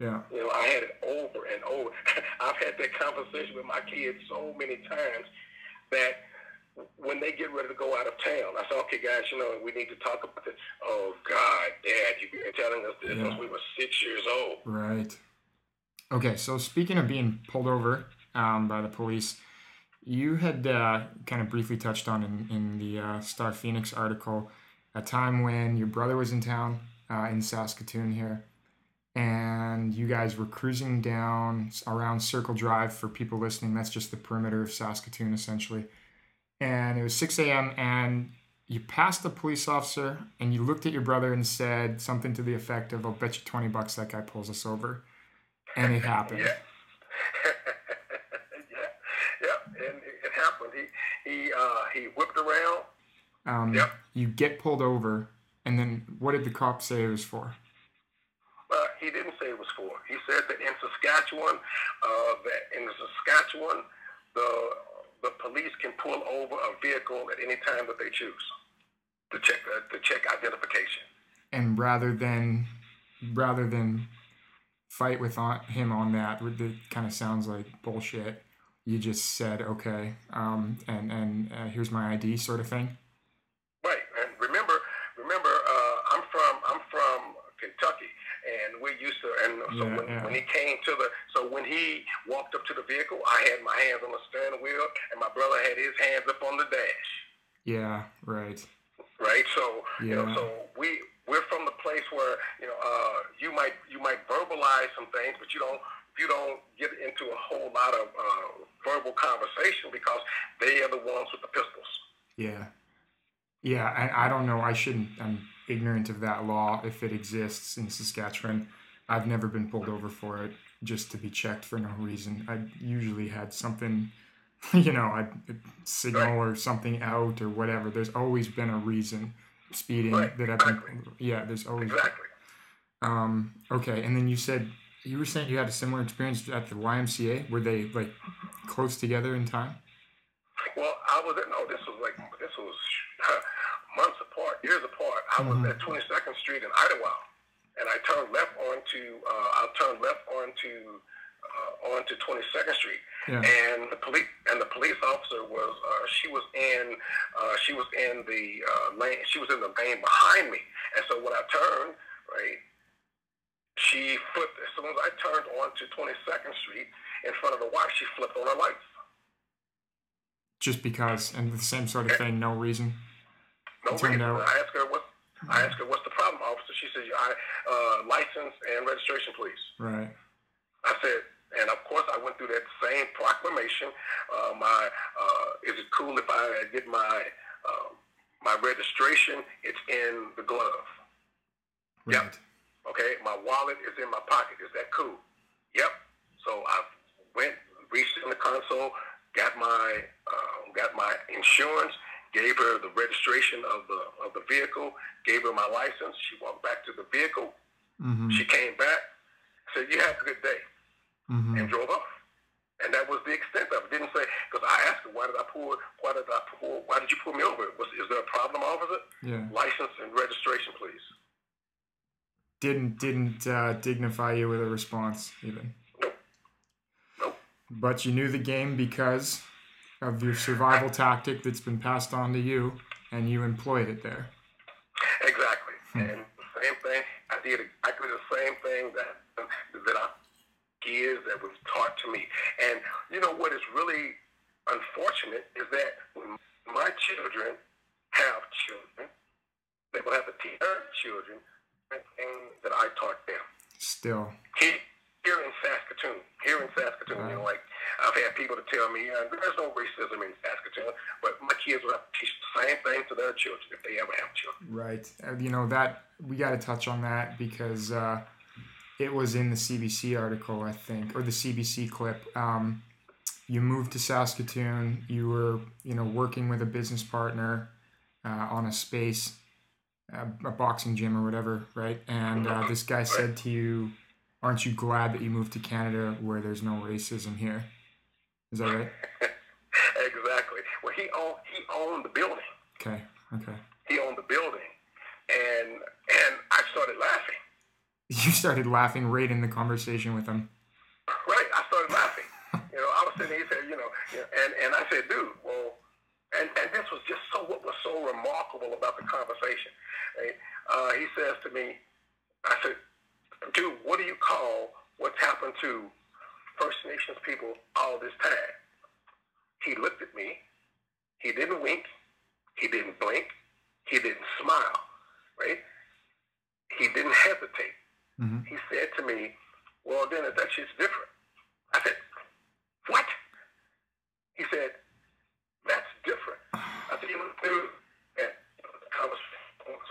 yeah You know, I had it over and over. (laughs) I've had that conversation with my kids so many times that when they get ready to go out of town, I said, okay, guys, you know, we need to talk about this. Oh, God, Dad, you've been telling us this Yeah. since we were six years old. right okay so speaking of being pulled over um, by the police you had uh, kind of briefly touched on in, in the uh, StarPhoenix article a time when your brother was in town uh, in saskatoon here and you guys were cruising down around circle drive for people listening that's just the perimeter of saskatoon essentially and it was 6 a.m. and you passed a police officer and you looked at your brother and said something to the effect of, I'll bet you 20 bucks that guy pulls us over. And it happened. Yeah yeah, and it, it happened. He he uh, he whipped around. Um, Yep. You get pulled over, and then what did the cop say it was for? Uh, he didn't say it was for. He said that in Saskatchewan, uh, that in Saskatchewan, the the police can pull over a vehicle at any time that they choose to check uh, to check identification. And rather than rather than fight with on, him on that, it kind of sounds like bullshit. You just said, okay, um, and and uh, here's my ID, sort of thing. Right, and remember, remember, uh, I'm from I'm from Kentucky, and we used to, and so Yeah, when, yeah. when he came to the, so when he walked up to the vehicle, I had my hands on the steering wheel, and my brother had his hands up on the dash. Yeah, right. right? So you know, Yeah. so we we're from the place where you know uh, you might you might verbalize some things, but you don't you don't get into a whole lot of uh, verbal conversation because they are the ones with the pistols. Yeah. Yeah, and I don't know. I shouldn't. I'm ignorant of that law if it exists in Saskatchewan. I've never been pulled over for it just to be checked for no reason. I usually had something, (laughs) you know, I signal or something out or whatever. There's always been a reason speeding Right, that I've been. exactly. Yeah, there's always. Exactly. Um. Okay, and then you said you were saying you had a similar experience at the YMCA. Were they like close together in time? Well, I was at no. This was like this was (laughs) months apart, years apart. I was Mhm. at 22nd Street in Idylwyld, and I turned left onto uh, I turned left onto uh, onto 22nd Street, Yeah. and the police and the police officer was uh, she was in uh, she was in the uh, lane she was in the lane behind me, and so when I turned right, she flipped, as soon as I turned onto 22nd Street in front of the wife, she flipped on her lights. Just because, and the same sort of thing, no reason. No reason. Out. I asked her what. I asked her, "What's the problem, officer?" She said, "I uh, license and registration, please." Right. I said, and of course, I went through that same proclamation. Uh, my, uh, is it cool if I get my uh, my registration? It's in the glove. Right. Yep. Okay. My wallet is in my pocket. Is that cool? Yep. So I went, reached in the console, got my uh, got my insurance gave her the registration of the of the vehicle, gave her my license. She walked back to the vehicle. Mm-hmm. She came back, said, "You have a good day," mm-hmm. and drove off. And that was the extent of it. Didn't say because I asked her, "Why did I pull? Why did I pull? Why did you pull me over? Was is there a problem, officer? Yeah. License and registration, please." Didn't didn't uh, dignify you with a response even. Nope. Nope. But you knew the game because of your survival tactic that's been passed on to you, and you employed it there. Exactly. Hmm. And same thing, I did exactly the same thing that that I kids that was taught to me. And you know what is really unfortunate is that when my children have children, they will have to teach their children things that I taught them. Still. Here, here in Saskatoon, here in Saskatoon, you know, like I've had people to tell me, uh, there's no racism in Saskatoon, but my kids will have to teach the same thing to their children if they ever have children. Right. You know, that we got to touch on that because uh, it was in the CBC article, I think, or the CBC clip. Um, you moved to Saskatoon, you were, you know, working with a business partner uh, on a space, a boxing gym or whatever, right? And uh, this guy said to you, aren't you glad that you moved to Canada where there's no racism here? Is that right? (laughs) exactly. Well, he owned he owned the building. Okay. Okay. He owned the building, and and I started laughing. (laughs) You started laughing right in the conversation with him. Right. I started laughing. you know, I was sitting there. He said, you know, and and I said, dude, well, and and this was just so so remarkable about the conversation. Right? Uh, he says to me, I said, dude, what do you call what's happened to First Nations people all this time. He looked at me. He didn't wink. He didn't blink. He didn't smile, right? He didn't hesitate. Mm-hmm. He said to me, well, then that shit's different. I said, what? He said, that's different. I said, you know, and I was,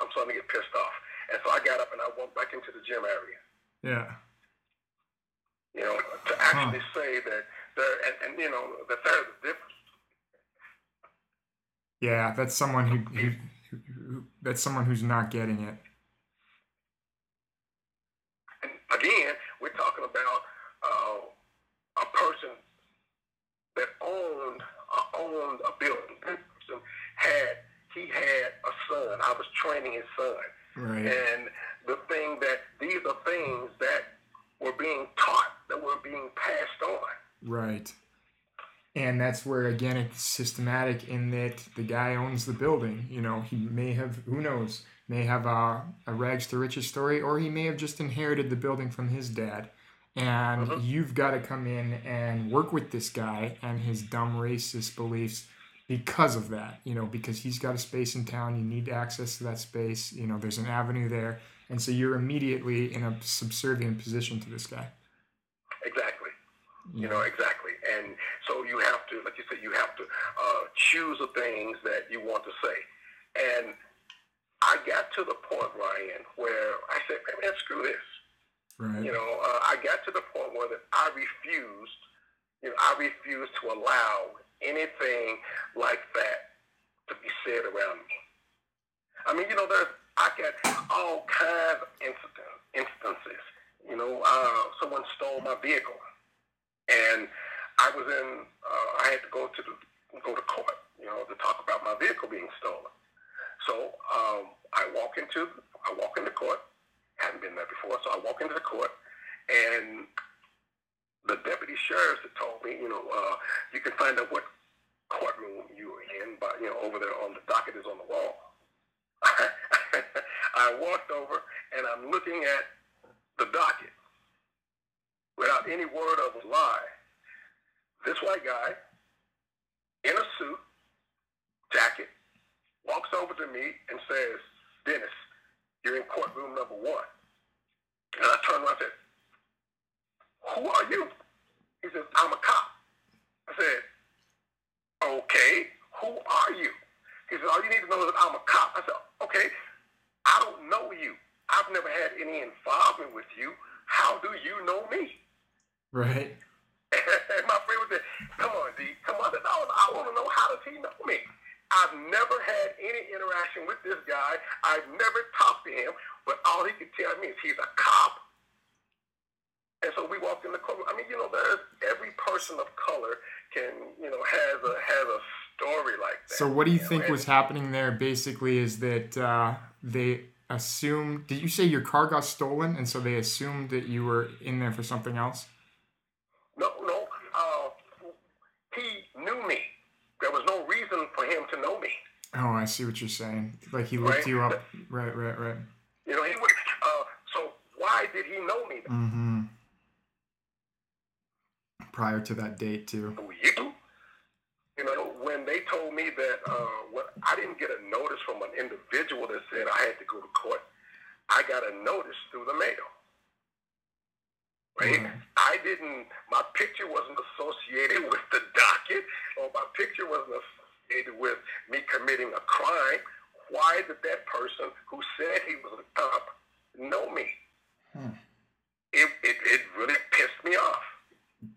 I'm starting to get pissed off. And so I got up and I went back into the gym area. Yeah. You know, to actually huh. say that there, and, and you know, that there's a difference. Yeah, that's someone who, who, who, who that's someone who's not getting it. And again, we're talking about uh, a person that owned uh, owned a building. This person had he had a son. I was training his son. Right. And the thing that these are things that were being taught, that were being passed on. Right. And that's where again it's systematic in that the guy owns the building. You know, he may have who knows, may have a, a rags to riches story, or he may have just inherited the building from his dad. And uh-huh. you've got to come in and work with this guy and his dumb racist beliefs because of that. You know, because he's got a space in town, you need access to that space. You know, there's an avenue there and so you're immediately in a subservient position to this guy. Exactly. Yeah. You know, exactly. And so you have to, like you said, you have to uh, choose the things that you want to say. And I got to the point, Ryan, where I said, man, screw this. Right. You know, uh, I got to the point where that I refused, you know, I refused to allow anything like that to be said around me. I mean, you know, there's I got all kinds of incident, instances. You know, uh, someone stole my vehicle, and I was in. Uh, I had to go to the go to court. You know, to talk about my vehicle being stolen. So um, I walk into I walk into court. Hadn't been there before, so I walk into the court, and the deputy sheriff had told me, you know, uh, you can find out what courtroom you were in, but you know, over there on the docket is on the wall. (laughs) I walked over and I'm looking at the docket without any word of a lie. This white guy in a suit, jacket, walks over to me and says, Dennis, you're in courtroom number one. And I turned around and said, Who are you? He says, I'm a cop. I said, Okay, who are you? He said, All you need to know is that I'm a cop. I said, Okay, I don't know you. I've never had any involvement with you. How do you know me? Right. (laughs) and my friend was said, Come on, D, come on. I, I want to know how does he know me? I've never had any interaction with this guy. I've never talked to him, but all he could tell me is he's a cop. And so we walked in the courtroom. I mean, you know, there's every person of color can, you know, has a has a story like that. So what do you, you think know? was happening there? Basically, is that uh, they assumed? Did you say your car got stolen, and so they assumed that you were in there for something else? No, no. Uh, he knew me. There was no reason for him to know me. Oh, I see what you're saying. Like he looked Right. you up. Right, right, right. You know, he would. Uh, so why did he know me? Mm-hmm. Prior to that date, too. You, you know, when they told me that, uh, what, I didn't get a notice from an individual that said I had to go to court. I got a notice through the mail. Right? Right. I didn't. My picture wasn't associated (laughs) with the docket, or my picture wasn't associated with me committing a crime. Why did that person who said he was a cop know me? Hmm. It, it it really pissed me off.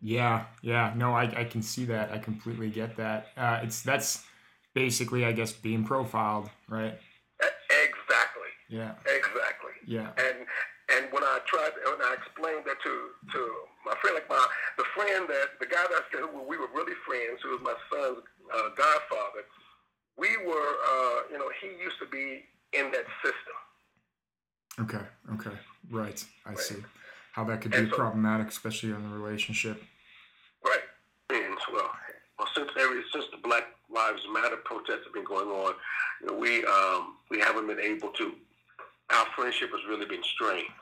Yeah, yeah. No, I, I can see that. I completely get that. Uh, it's that's basically, I guess, being profiled, right? Exactly. Yeah, Exactly. yeah. And and when I tried, when I explained that to to my friend, like my the friend that the guy that who we were really friends, who was my son's uh, godfather, we were, uh, you know, he used to be in that system. Okay, okay. Right. I Right. see. How that could be so- problematic, especially in a relationship. Right. And well, well, since every since the Black Lives Matter protests have been going on, you know, we um, we haven't been able to. Our friendship has really been strained.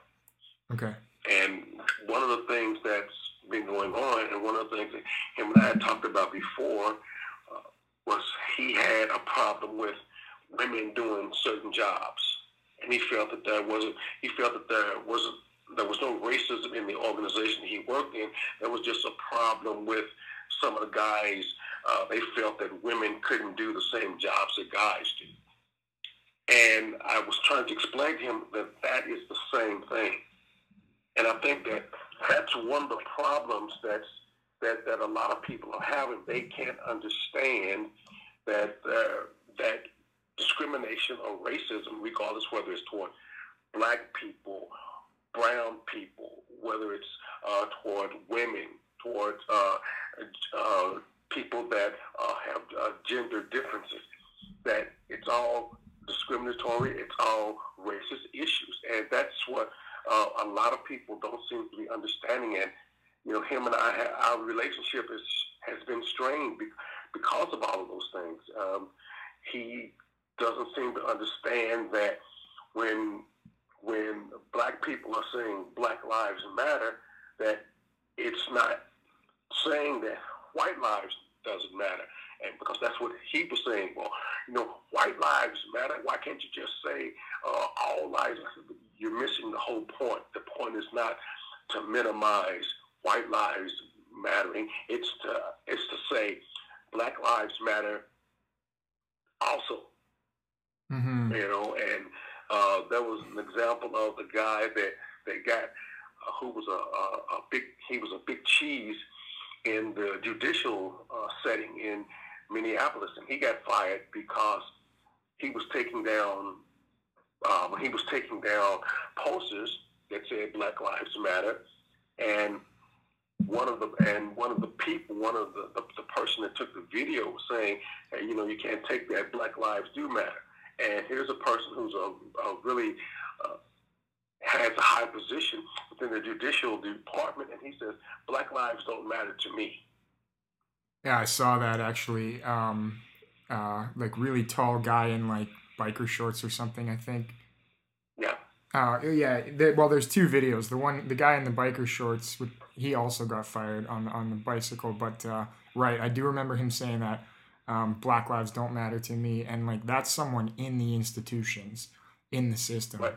Okay. And one of the things that's been going on, and one of the things that him and I had talked about before, uh, was he had a problem with women doing certain jobs, and he felt that there wasn't. He felt that there wasn't. There was no racism in the organization he worked in. There was just a problem with some of the guys. Uh, they felt that women couldn't do the same jobs that guys do. And I was trying to explain to him that that is the same thing. And I think that that's one of the problems that's that, that a lot of people are having. They can't understand that uh, that discrimination or racism, regardless whether it's toward black people, brown people, whether it's uh, toward women, toward uh, uh, people that uh, have uh, gender differences, that it's all discriminatory, it's all racist issues, and that's what uh, a lot of people don't seem to be understanding. And you know, him and I, our relationship is has been strained because of all of those things. Um, he doesn't seem to understand that when when black people are saying Black Lives Matter, that it's not saying that white lives doesn't matter. And because that's what he was saying, well, you know, white lives matter. Why can't you just say uh, all lives? You're missing the whole point. The point is not to minimize white lives mattering. It's to it's to say black lives matter also. Mm-hmm. You know, and uh, there was an example of the guy that that got uh, who was a, a, a big he was a big cheese in the judicial uh, setting in Minneapolis, and he got fired because he was taking down uh, he was taking down posters that said Black Lives Matter, and one of the and one of the people, one of the, the, the person that took the video was saying, hey, you know, you can't take that. Black lives do matter. And here's a person who's a, a really uh, has a high position within the judicial department, and he says black lives don't matter to me. Yeah, I saw that actually. Um, uh, like really tall guy in like biker shorts or something. I think. Yeah, Uh, yeah. The, well, there's two videos. The one, the guy in the biker shorts, he also got fired on on the bicycle. But uh, right, I do remember him saying that um, Black lives don't matter to me, and like that's someone in the institutions, in the system. Right.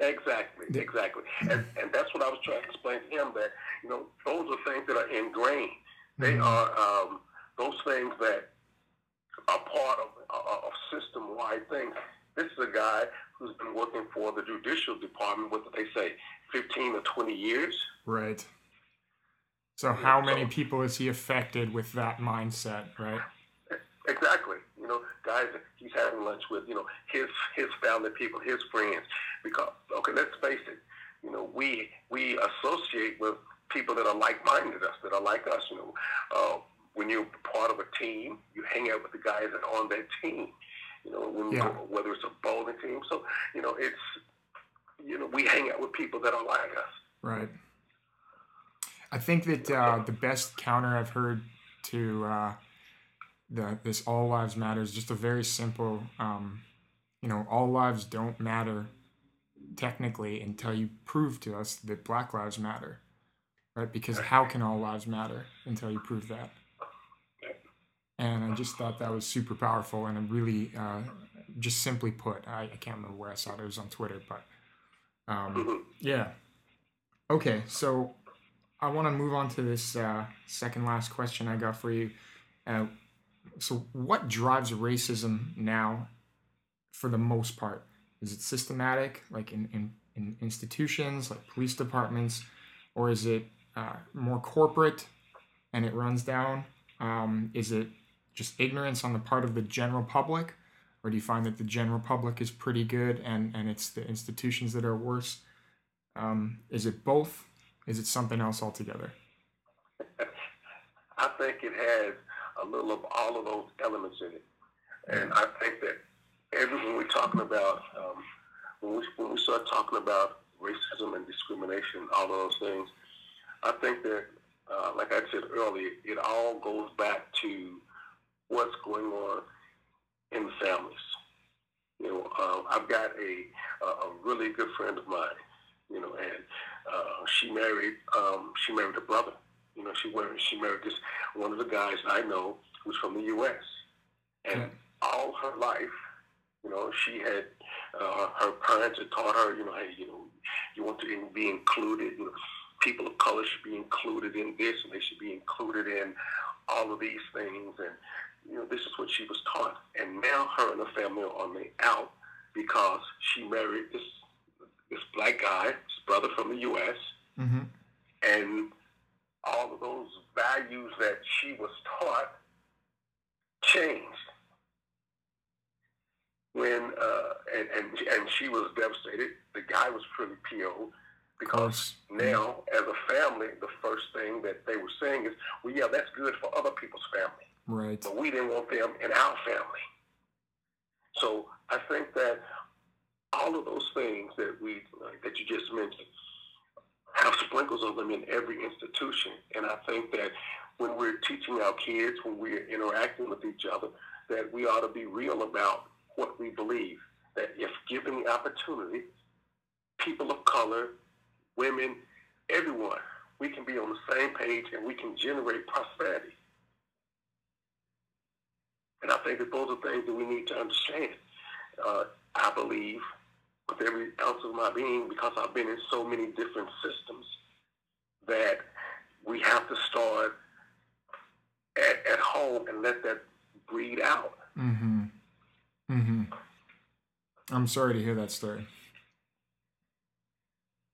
Exactly, exactly, and and that's what I was trying to explain to him that you know those are things that are ingrained. They mm-hmm. are um, those things that are part of, of system-wide thing This is a guy who's been working for the judicial department, what did they say, 15 or 20 years? Right. So how many people is he affected with that mindset, right? Exactly. You know, guys he's having lunch with, you know, his his family people, his friends. Because okay, let's face it, you know, we we associate with people that are like minded us, that are like us, you know. Uh, when you're part of a team, you hang out with the guys that are on that team. You know, when yeah. whether it's a bowling team. So, you know, it's you know, we hang out with people that are like us. Right. I think that uh, the best counter I've heard to uh, the this all lives matter is just a very simple. Um, you know, all lives don't matter technically until you prove to us that Black lives matter, right? Because how can all lives matter until you prove that? and I just thought that was super powerful and really uh, just simply put. I, I, can't remember where I saw it. It was on Twitter, but um, mm-hmm. yeah. Okay, so I want to move on to this uh, second last question I got for you. Uh, so, what drives racism now, for the most part? Is it systematic, like in, in, in institutions, like police departments, or is it uh, more corporate and it runs down? Um, is it just ignorance on the part of the general public, or do you find that the general public is pretty good and and it's the institutions that are worse? Um, is it both? Is it something else altogether? (laughs) I think it has a little of all of those elements in it, and I think that every when we're talking about um, when we when we start talking about racism and discrimination, all of those things, I think that, uh, like I said earlier, it all goes back to what's going on in the families. You know, uh, I've got a, a really good friend of mine. You know, and uh, she married um, she married a brother. You know, she married she married this one of the guys I know who's from the U.S. And mm. all her life, you know, she had uh, her parents had taught her, you know, hey, you know, you want to be included. You know, people of color should be included in this, and they should be included in all of these things. And you know, this is what she was taught. And now her and her family are on the out because she married this this black guy, his brother from the U.S. Mm-hmm. And all of those values that she was taught changed when uh, and, and and she was devastated. The guy was pretty PO because now, as a family, the first thing that they were saying is, "Well, yeah, that's good for other people's family." Right. But we didn't want them in our family. So I think that all of those things that we like, that you just mentioned have sprinkles of them in every institution, and I think that when we're teaching our kids, when we're interacting with each other, that we ought to be real about what we believe. That if given the opportunity, people of color, women, everyone, we can be on the same page and we can generate prosperity. And I think that those are things that we need to understand. Uh, I believe with every ounce of my being, because I've been in so many different systems, that we have to start at, at home and let that breed out. Mm-hmm. Mm-hmm. I'm sorry to hear that story.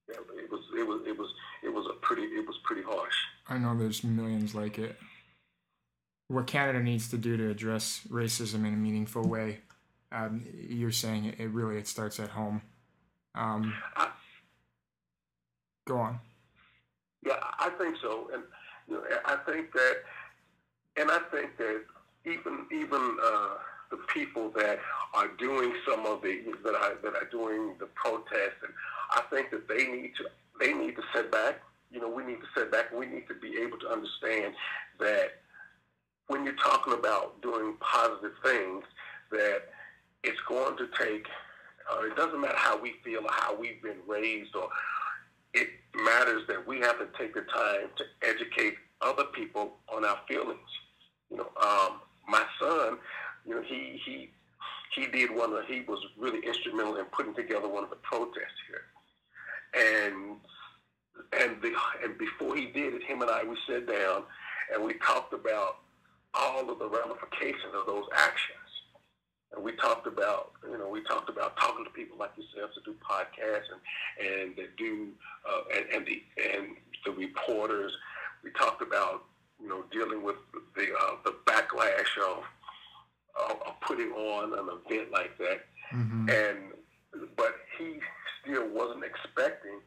Yeah, it was it was it was it was a pretty it was pretty harsh. I know there's millions like it what Canada needs to do to address racism in a meaningful way. Um, you're saying it, it, really it starts at home. Um, I, go on. Yeah, I think so, and you know, I think that, and I think that even even uh, the people that are doing some of the that are that are doing the protest, and I think that they need to they need to sit back. You know, we need to sit back. We need to be able to understand that when you're talking about doing positive things, that it's going to take Uh, it doesn't matter how we feel or how we've been raised, or it matters that we have to take the time to educate other people on our feelings. You know, um, my son, you know, he he he did one of he was really instrumental in putting together one of the protests here, and and the and before he did it, him and I we sat down and we talked about all of the ramifications of those actions. And we talked about, you know, we talked about talking to people like yourself to do podcasts and and that do uh, and, and the and the reporters. We talked about, you know, dealing with the uh, the backlash of, of of putting on an event like that. Mm-hmm. And but he still wasn't expecting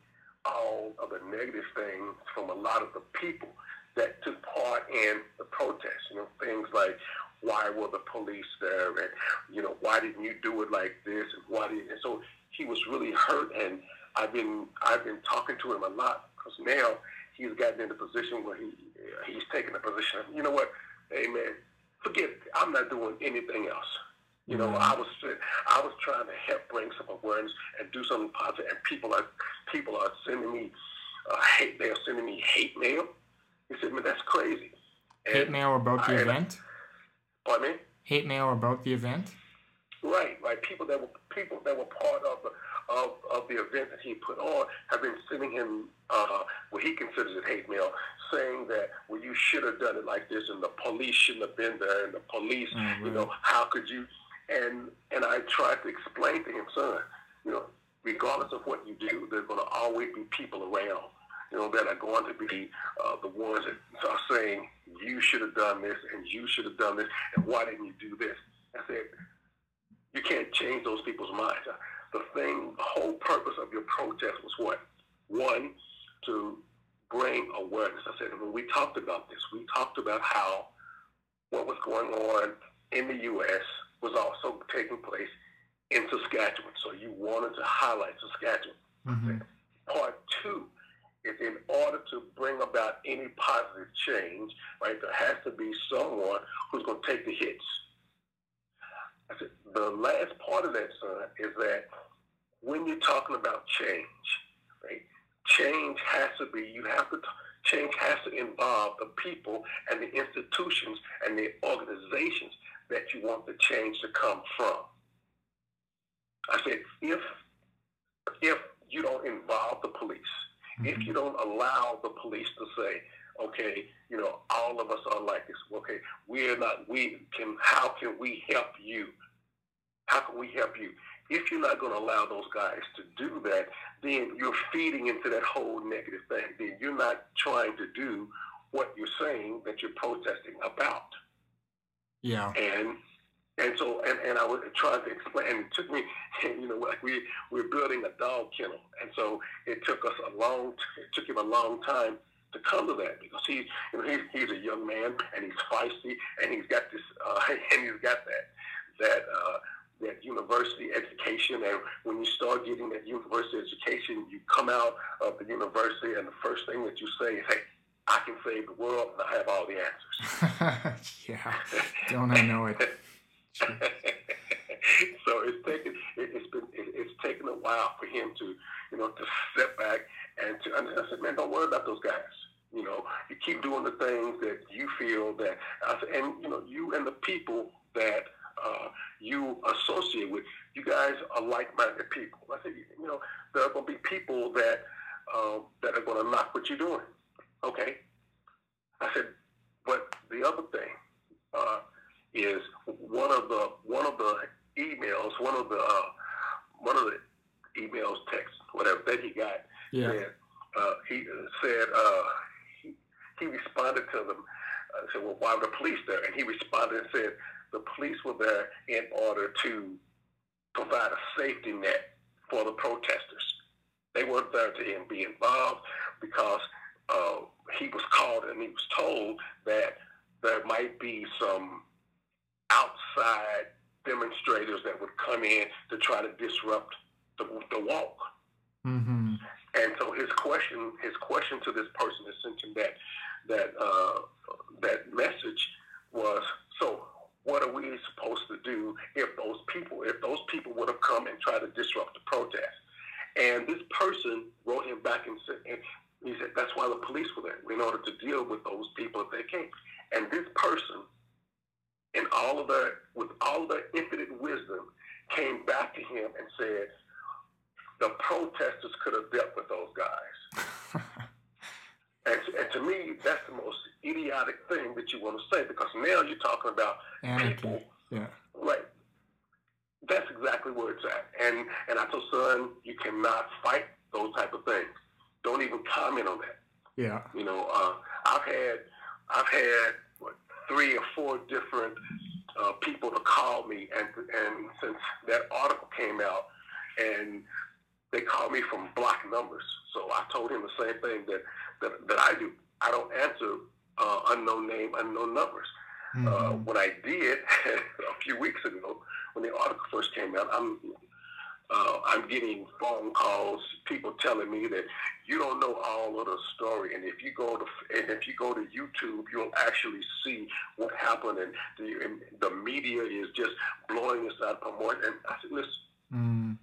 all of the negative things from a lot of the people that took part in the protest. You know, things like why were the police there, and you know why didn't you do it like this, and why did and so he was really hurt. And I've been I've been talking to him a lot because now he's gotten in a position where he he's taking a position of you know what, hey man, forget it. I'm not doing anything else. You know, I was I was trying to help bring some awareness and do something positive, and people are people are sending me uh, hate. They're sending me hate mail. He said, "Man, that's crazy." And, Hate mail about the I- event. Pardon me? Hate mail about the event. Right, right. People that were people that were part of the of, of the event that he put on have been sending him uh, what he considers it hate mail, saying that well you should have done it like this, and the police shouldn't have been there, and the police, Oh, you know, how could you? And and I tried to explain to him, son, you know, regardless of what you do, there's going to always be people around, you know, that are going to be uh, the ones that are saying you should have done this, and you should have done this, and why didn't you do this? I said, you can't change those people's minds. Uh, The thing, the whole purpose of your protest was what? One, to bring awareness. I said, when we talked about this, we talked about how what was going on in the U.S. was also taking place in Saskatchewan. So you wanted to highlight Saskatchewan. Mm-hmm. Part two is in order to bring about any positive change, right, there has to be someone who's going to take the hits. I said, the last part of that, son, is that when you're talking about change, right, change has to be, you have to, change has to involve the people and the institutions and the organizations that you want the change to come from. I said, if, if you don't involve the police, if mm-hmm. you don't allow the police to say, okay, you know, all of us are like this. Okay, we're not. We can. How can we help you? How can we help you? If you're not going to allow those guys to do that, then you're feeding into that whole negative thing. Then you're not trying to do what you're saying that you're protesting about. Yeah. And and so and, and I was trying to explain and it took me (laughs) you know like we we're building a dog kennel and so it took us a long it took him a long time to come to that because he you know he's, he's a young man and he's feisty and he's got this uh, (laughs) and he's got that that uh, that university education and when you start getting that university education you come out of the university and the first thing that you say is hey I can save the world and I have all the answers (laughs) yeah. Don't I know it? (laughs) so it's taken it, it's been it's taken a while for him to you know to step back and to and I said, man, don't worry about those guys. You know, you keep doing the things that you feel that, I said, and you know, you and the people that uh, you associate with, you guys are like-minded people. I said, you know, there are going to be people that uh, that are going to knock what you're doing. Okay, I said, but the other thing uh, is one of the one of the emails, one of the uh, one of the emails, text, whatever that he got Yeah. said, uh, he said uh, he, he responded to them. Uh, said, "Well, why were the police there?" And he responded and said, "The police were there in order to provide a safety net for the protesters. They weren't there to be involved because uh, he was called and he was told that there might be some outside demonstrators that would come in to try to disrupt the, the walk." Mm-hmm. And so his question, his question to this person that sent him that that uh, that message was, so what are we supposed to do if those people, if those people would have come and tried to disrupt the protest? And this person wrote him back and said, and he said, that's why the police were there, in order to deal with those people if they came. And this person, in all of their, with all their infinite wisdom, came back to him and said, the protesters could have dealt with those guys. (laughs) and, and to me, that's the most idiotic thing that you want to say because now you're talking about Anarchy. people. Yeah. Right. That's exactly where it's at. And and I told son, you cannot fight those type of things. Don't even comment on that. Yeah. You know, uh, I've had I've had three or four different uh, people to call me, and and since that article came out, and they call me from block numbers. So I told him the same thing that that, that I do. I don't answer uh, unknown name, unknown numbers. Uh, Mhm. what I did (laughs) a few weeks ago, when the article first came out, I'm uh, I'm getting phone calls, people telling me that you don't know all of the story, and if you go to and if you go to YouTube, you'll actually see what happened, and the and the media is just blowing this out of proportion. And I said, listen, Mm.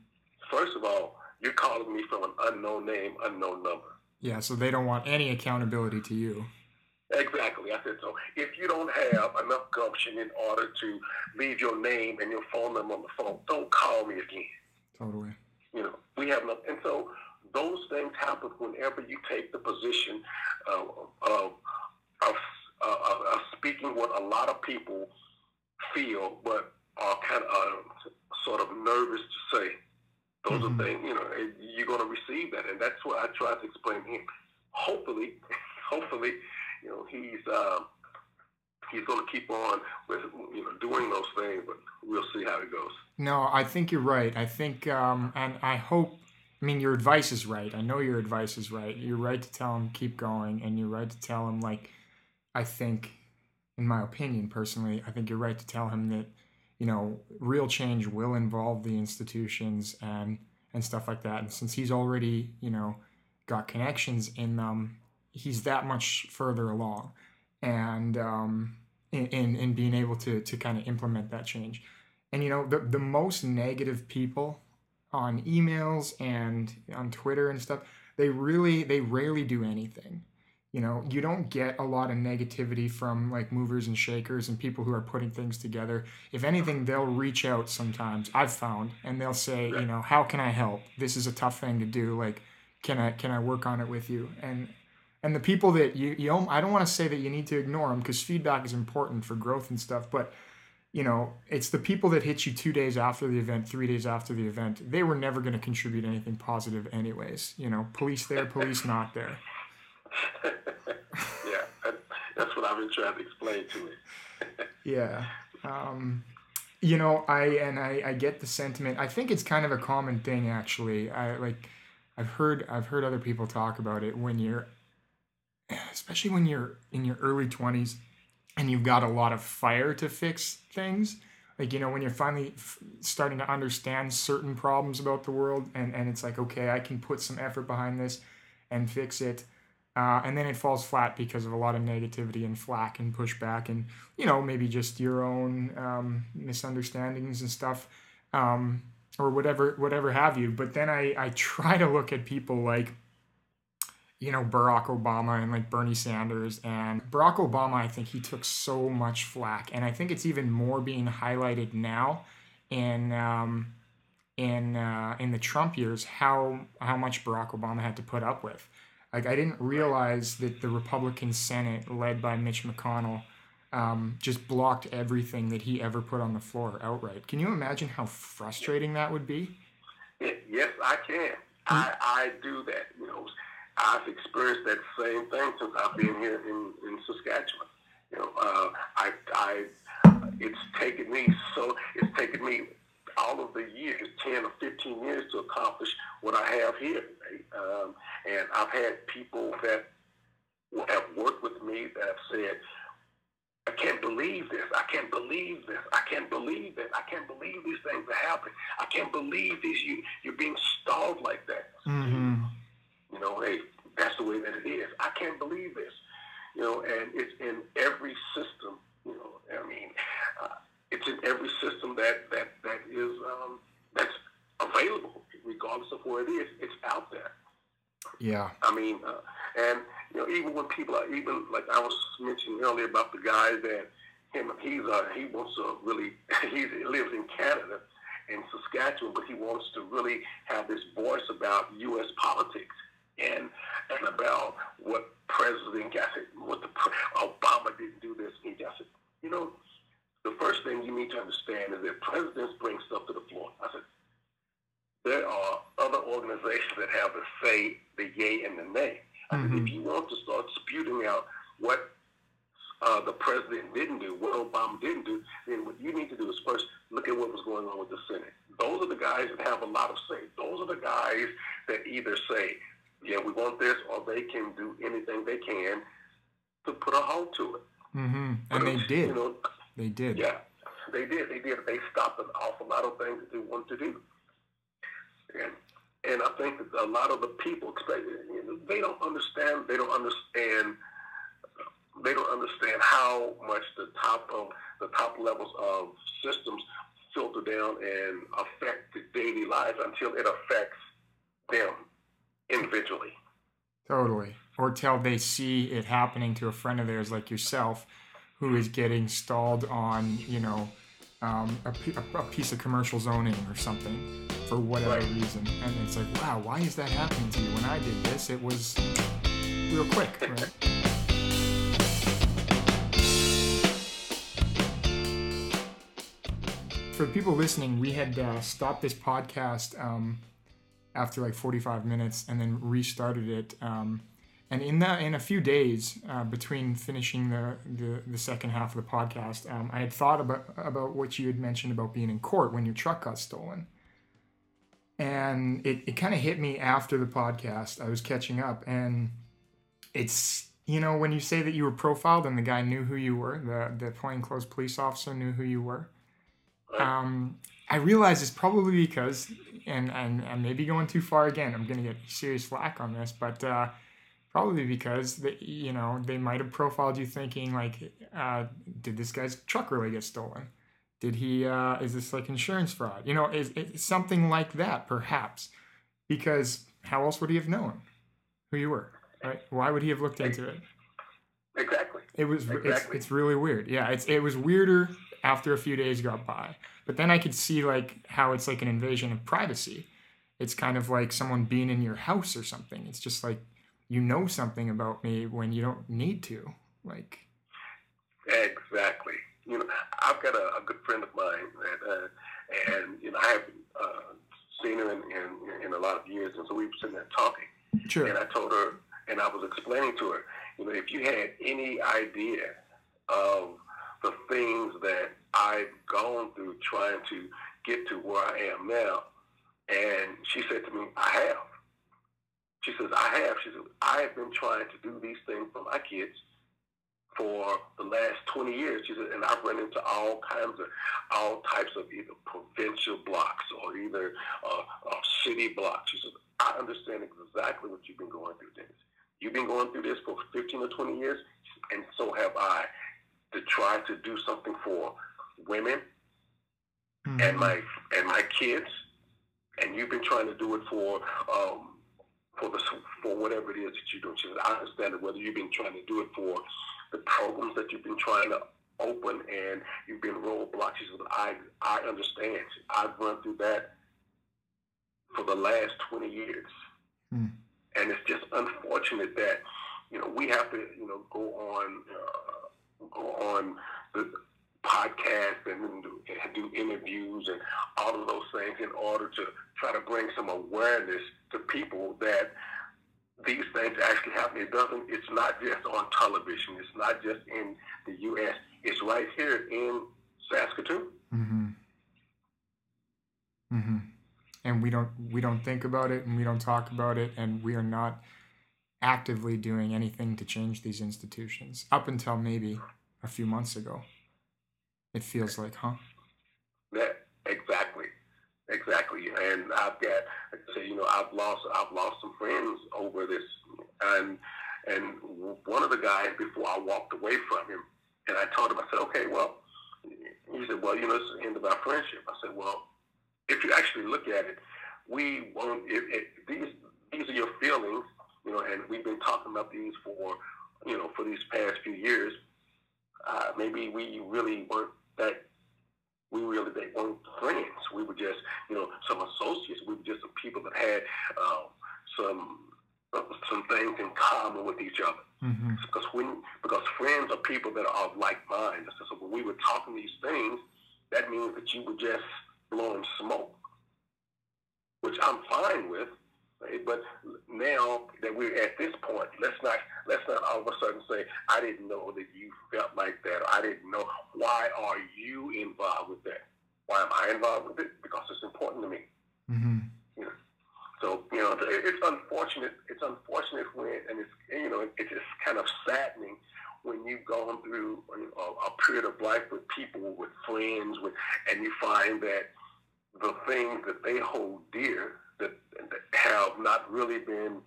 first of all, you're calling me from an unknown name, unknown number. Yeah. So they don't want any accountability to you. Exactly. I said so. If you don't have enough gumption in order to leave your name and your phone number on the phone, don't call me again. Totally. You know, we have no, and so those things happen whenever you take the position of of, of, of, of speaking what a lot of people feel, but are kind of uh, sort of nervous to say. Those Mhm. are things, you know, you're going to receive that, and that's what I try to explain to him. Hopefully, (laughs) hopefully, you know, he's uh, he's going to keep on with you know doing those things, but we'll see how it goes. No, I think you're right. I think, um, and I hope. I mean, your advice is right. I know your advice is right. You're right to tell him keep going, and you're right to tell him like, I think, in my opinion, personally, I think you're right to tell him that, you know, real change will involve the institutions and and stuff like that. And since he's already, you know, got connections in them, he's that much further along, and um, in in, in being able to to kind of implement that change. And you know, the the most negative people on emails and on Twitter and stuff, they really they rarely do anything. You know, you don't get a lot of negativity from like movers and shakers and people who are putting things together. If anything, they'll reach out sometimes. I've found, and they'll say, you know, how can I help? This is a tough thing to do. Like, can I can I work on it with you? And and the people that you you I don't want to say that you need to ignore them because feedback is important for growth and stuff, but you know, it's the people that hit you two days after the event, three days after the event. They were never going to contribute anything positive, anyways. You know, police there, police not there. (laughs) yeah, that's what I've been trying to explain to him. (laughs) Yeah. Um, you know, I and I, I get the sentiment. I think it's kind of a common thing, actually. I like, I've heard I've heard other people talk about it when you're, especially when you're in your early twenties, and you've got a lot of fire to fix things. Like you know, when you're finally f- starting to understand certain problems about the world, and and it's like, okay, I can put some effort behind this, and fix it. Uh, and then it falls flat because of a lot of negativity and flack and pushback and you know maybe just your own um, misunderstandings and stuff um, or whatever whatever have you but then I, I try to look at people like you know barack obama and like bernie sanders and barack obama i think he took so much flack and i think it's even more being highlighted now in um, in uh, in the trump years how how much barack obama had to put up with like I didn't realize that the Republican Senate, led by Mitch McConnell, um, just blocked everything that he ever put on the floor outright. Can you imagine how frustrating that would be? Yes, I can. I, I do that. You know, I've experienced that same thing since I've been here in, in Saskatchewan. You know, uh, I, I, it's taken me so, it's taken me all of the years, 10 or 15 years to accomplish what I have here. Um, and I've had people that have worked with me that have said, I can't believe this. I can't believe this. I can't believe it. I can't believe these things are happening. I can't believe these you you're being stalled like that. Mm-hmm. You know, hey, that's the way that it is. I can't believe this. You know, and it's in every system. You know, I mean, uh, it's in every system that that that is um, that's available, regardless of where it is. It's out there. Yeah. I mean, uh, and you know, even when people are even like I was mentioning earlier about the guy that him he's uh, he wants to really (laughs) he lives in Canada in Saskatchewan, but he wants to really have this voice about U.S. politics and and about what President what the Obama didn't do this. He just said, you know, the first thing you need to understand is that presidents bring stuff to the floor. I said, there are other organizations that have the say, the yay and the nay. I mm-hmm. said, if you want to start spewing out what uh, the president didn't do, what Obama didn't do, then what you need to do is first look at what was going on with the Senate. Those are the guys that have a lot of say. Those are the guys that either say, yeah, we want this, or they can do anything they can to put a halt to it. Mm-hmm. And they did. You know, they did. Yeah, they did. They did. They stopped an awful lot of things that they wanted to do. And and I think that a lot of the people, you know, they don't understand. They don't understand. They don't understand how much the top of the top levels of systems filter down and affect the daily lives until it affects them individually. Totally. Or till they see it happening to a friend of theirs like yourself who is getting stalled on, you know, um, a, a, piece of commercial zoning or something for whatever right. reason. And it's like, wow, why is that happening to you? When I did this, it was real quick, (laughs) right? For the people listening, we had uh, stopped this podcast um, after like 45 minutes and then restarted it. Um, and in that, in a few days uh, between finishing the, the, the second half of the podcast, um, I had thought about about what you had mentioned about being in court when your truck got stolen. And it, it kind of hit me after the podcast. I was catching up, and it's you know when you say that you were profiled and the guy knew who you were, the the plainclothes police officer knew who you were. Um, I realize it's probably because, and, and I may be going too far again. I'm going to get serious flack on this, but uh, probably because they, you know they might have profiled you thinking like, uh, did this guy's truck really get stolen? Did he? Uh, is this like insurance fraud? You know, is, is something like that perhaps? Because how else would he have known who you were? Right? Why would he have looked into it? Exactly. It was. Exactly. It's, it's really weird. Yeah. It's it was weirder after a few days got by. But then I could see like how it's like an invasion of privacy. It's kind of like someone being in your house or something. It's just like you know something about me when you don't need to. Like exactly. You know, I've got a, a good friend of mine that, uh, and you know, I haven't uh, seen her in, in, in a lot of years, and so we were sitting there talking. Sure. And I told her, and I was explaining to her, you know, if you had any idea of the things that I've gone through trying to get to where I am now. And she said to me, I have. She says, I have. She says, I have been trying to do these things for my kids for the last 20 years. She said, and I've run into all kinds of, all types of either provincial blocks or either uh, uh, city blocks. She says, I understand exactly what you've been going through, Dennis. You've been going through this for 15 or 20 years, and so have I to try to do something for women mm-hmm. and my and my kids, and you've been trying to do it for um, for the for whatever it is that you're doing. She said, I understand it, whether you've been trying to do it for the programs that you've been trying to open and you've been roadblocks. She said, I I understand. I've run through that for the last 20 years. Mm. And it's just unfortunate that, you know, we have to, you know, go on uh, go on the podcast and do, interviews and all of those things in order to try to bring some awareness to people that these things actually happen. It doesn't. It's not just on television. It's not just in the U.S. It's right here in Saskatoon. Mm-hmm. Mm-hmm. And we don't we don't think about it, and we don't talk about it, and we are not actively doing anything to change these institutions up until maybe a few months ago. It feels like, huh? Yeah, exactly, exactly. And I've got, say, you know, I've lost, I've lost some friends over this, and and one of the guys before I walked away from him, and I told him, I said, okay, well, he said, well, you know, it's the end of our friendship. I said, well, if you actually look at it, we won't. It, it, these these are your feelings, you know, and we've been talking about these for you know for these past few years. Uh, maybe we really weren't that. We really they weren't friends. We were just you know some associates. We were just some people that had uh, some some things in common with each other. Mm-hmm. Because when because friends are people that are of like minds. So when we were talking these things, that means that you were just blowing smoke, which I'm fine with. Right? But now that we're at this point, let's not let's not all of a sudden say I didn't know that you felt like that, I didn't know. Why are you involved with that? Why am I involved with it? Because it's important to me. Mm-hmm. You know? So you know, it's unfortunate. It's unfortunate when, and it's you know, it's kind of saddening when you've gone through a, a period of life with people, with friends, with, and you find that the things that they hold dear that, that have not really been,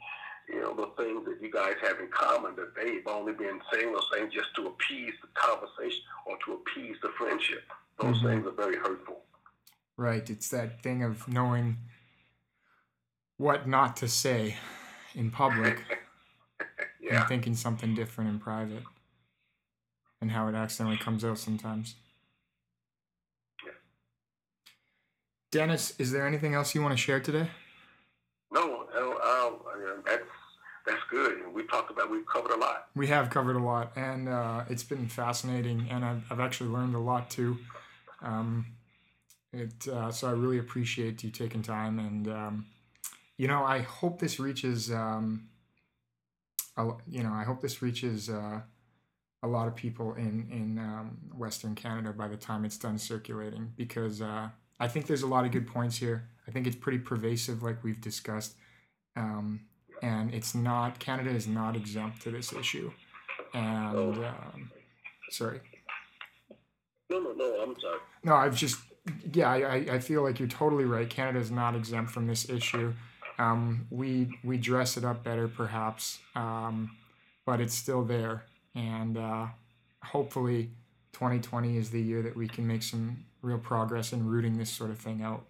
you know, the things that you guys have in common, that they've only been saying those things just to appease the conversation or to appease the friendship. Those mm-hmm. things are very hurtful. Right. It's that thing of knowing what not to say in public (laughs) yeah. and thinking something different in private and how it accidentally comes out sometimes. Yeah. Dennis, is there anything else you want to share today? No, no uh, that's that's good. We talked about we've covered a lot. We have covered a lot, and uh, it's been fascinating, and I've, I've actually learned a lot too. Um, it uh, so I really appreciate you taking time and. Um, you know, I hope this reaches, um, a, you know, I hope this reaches uh, a lot of people in in um, Western Canada by the time it's done circulating, because uh, I think there's a lot of good points here. I think it's pretty pervasive, like we've discussed, um, and it's not Canada is not exempt to this issue. And um, sorry. No, no, no. I'm sorry. No, I've just yeah, I, I feel like you're totally right. Canada is not exempt from this issue. Um, we we dress it up better, perhaps, um, but it's still there, and uh, hopefully, 2020 is the year that we can make some real progress in rooting this sort of thing out.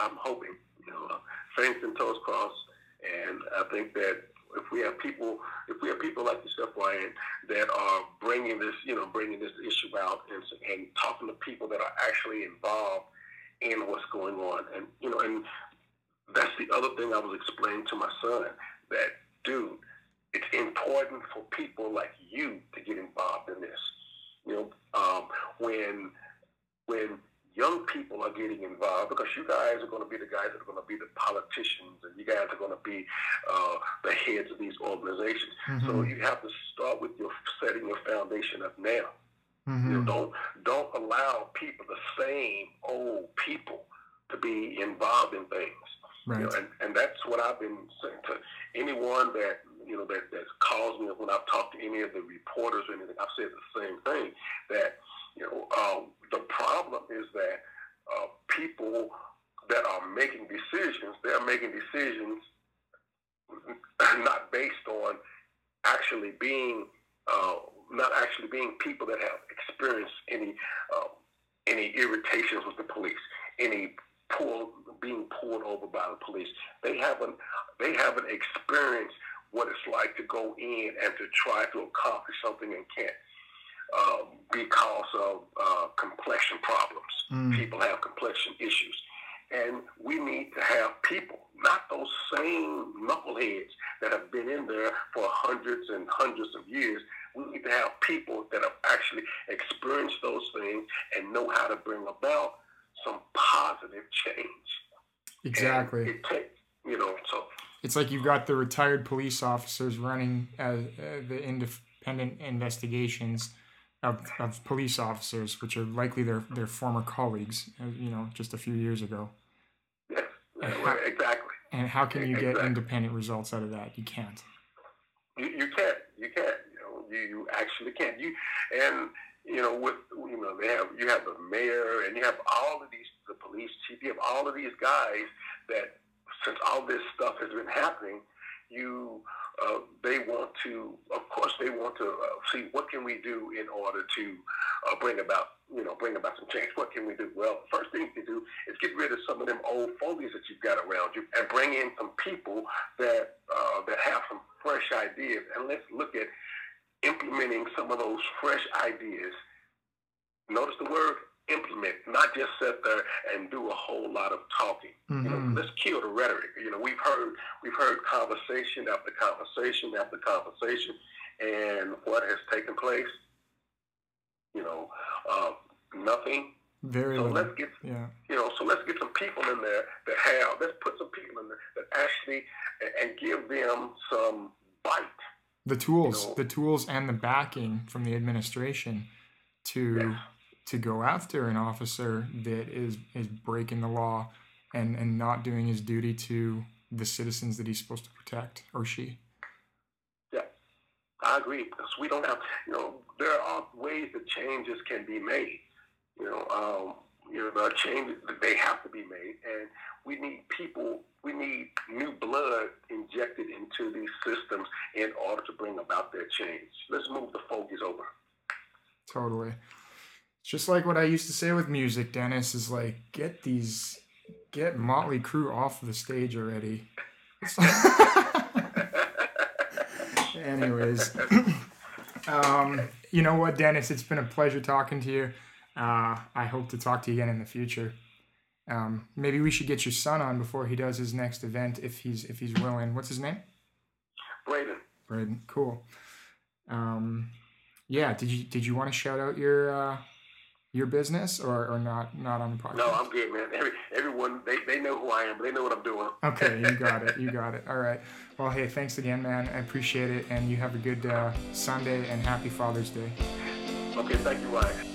I'm hoping, saints and toes crossed, and I think that if we have people, if we have people like yourself, Ryan, that are bringing this, you know, bringing this issue out and, and talking to people that are actually involved in what's going on. And you know, and that's the other thing I was explaining to my son that dude, it's important for people like you to get involved in this. You know, um, when getting involved because you guys are going to be the guys that are going to be the politicians and you guys are going to be uh, the heads of these organizations. Mm-hmm. So you have to start with your setting your foundation up now. Mm-hmm. You know, don't don't allow people, the same old people, to be involved in things. Right. You know, and, and that's what I've been saying to anyone that that that calls me when I've talked to any of the reporters or anything. I've said the same thing that you know uh, the problem is that uh, people that are making decisions, they're making decisions not based on actually being uh, not actually being people that have experienced any uh, any irritations with the police, any pulled being pulled over by the police. They haven't they haven't experienced what it's like to go in and to try to accomplish something and can't uh, because of uh, complexion problems. Mm. People have complexion issues. And we need to have people, not those same knuckleheads that have been in there for hundreds and hundreds of years. We need to have people that have actually experienced those things and know how to bring about some positive change. Exactly. And it takes, you know, so. It's like you've got the retired police officers running uh, uh, the independent investigations of, of police officers, which are likely their, their former colleagues, uh, you know, just a few years ago. Yes, exactly. And how can you get independent results out of that? You can't. You, you can't. You can't. You know, you, you actually can't. You and you know, with you know, they have you have the mayor and you have all of these the police chief, you have all of these guys that since all this stuff has been happening, you uh, they want to, of course, they want to uh, see what can we do in order to uh, bring about, you know, bring about some change. What can we do? Well, first thing to do is get rid of some of them old fogies that you've got around you, and bring in some people that uh, that have some fresh ideas. And let's look at implementing some of those fresh ideas. Notice the word implement, not just sit there and do a whole lot of talking. Mm-hmm. You know, mm-hmm. let's kill the rhetoric. You know, we've heard we've heard conversation after conversation after conversation, and what has taken place? You know, uh, nothing. Very so little. let's get yeah. you know so let's get some people in there that have let's put some people in there that actually and give them some bite. The tools, you know? the tools, and the backing from the administration to. Yeah to go after an officer that is is breaking the law and and not doing his duty to the citizens that he's supposed to protect or she. Yeah, I agree because we don't have you know there are ways that changes can be made. You know, um, you know the changes that they have to be made, and we need people. We need new blood injected into these systems in order to bring about that change. Let's move the focus over. Totally. It's just like what I used to say with music, Dennis, is like get these get Motley Crue off the stage already. (laughs) Anyways, (clears throat) um, you know what, Dennis? It's been a pleasure talking to you. Uh, I hope to talk to you again in the future. Um, maybe we should get your son on before he does his next event if he's if he's willing. What's his name? Braden. Braden, cool. Um, yeah, did you did you want to shout out your uh, your business or, or not not on the podcast? No, I'm good, man. Every, everyone they, they know who I am, they know what I'm doing. okay, you (laughs) got it. You got it. All right. Well, hey, thanks again, man. I appreciate it, and you have a good uh, Sunday and happy Father's Day. Okay, thank you, Ryan.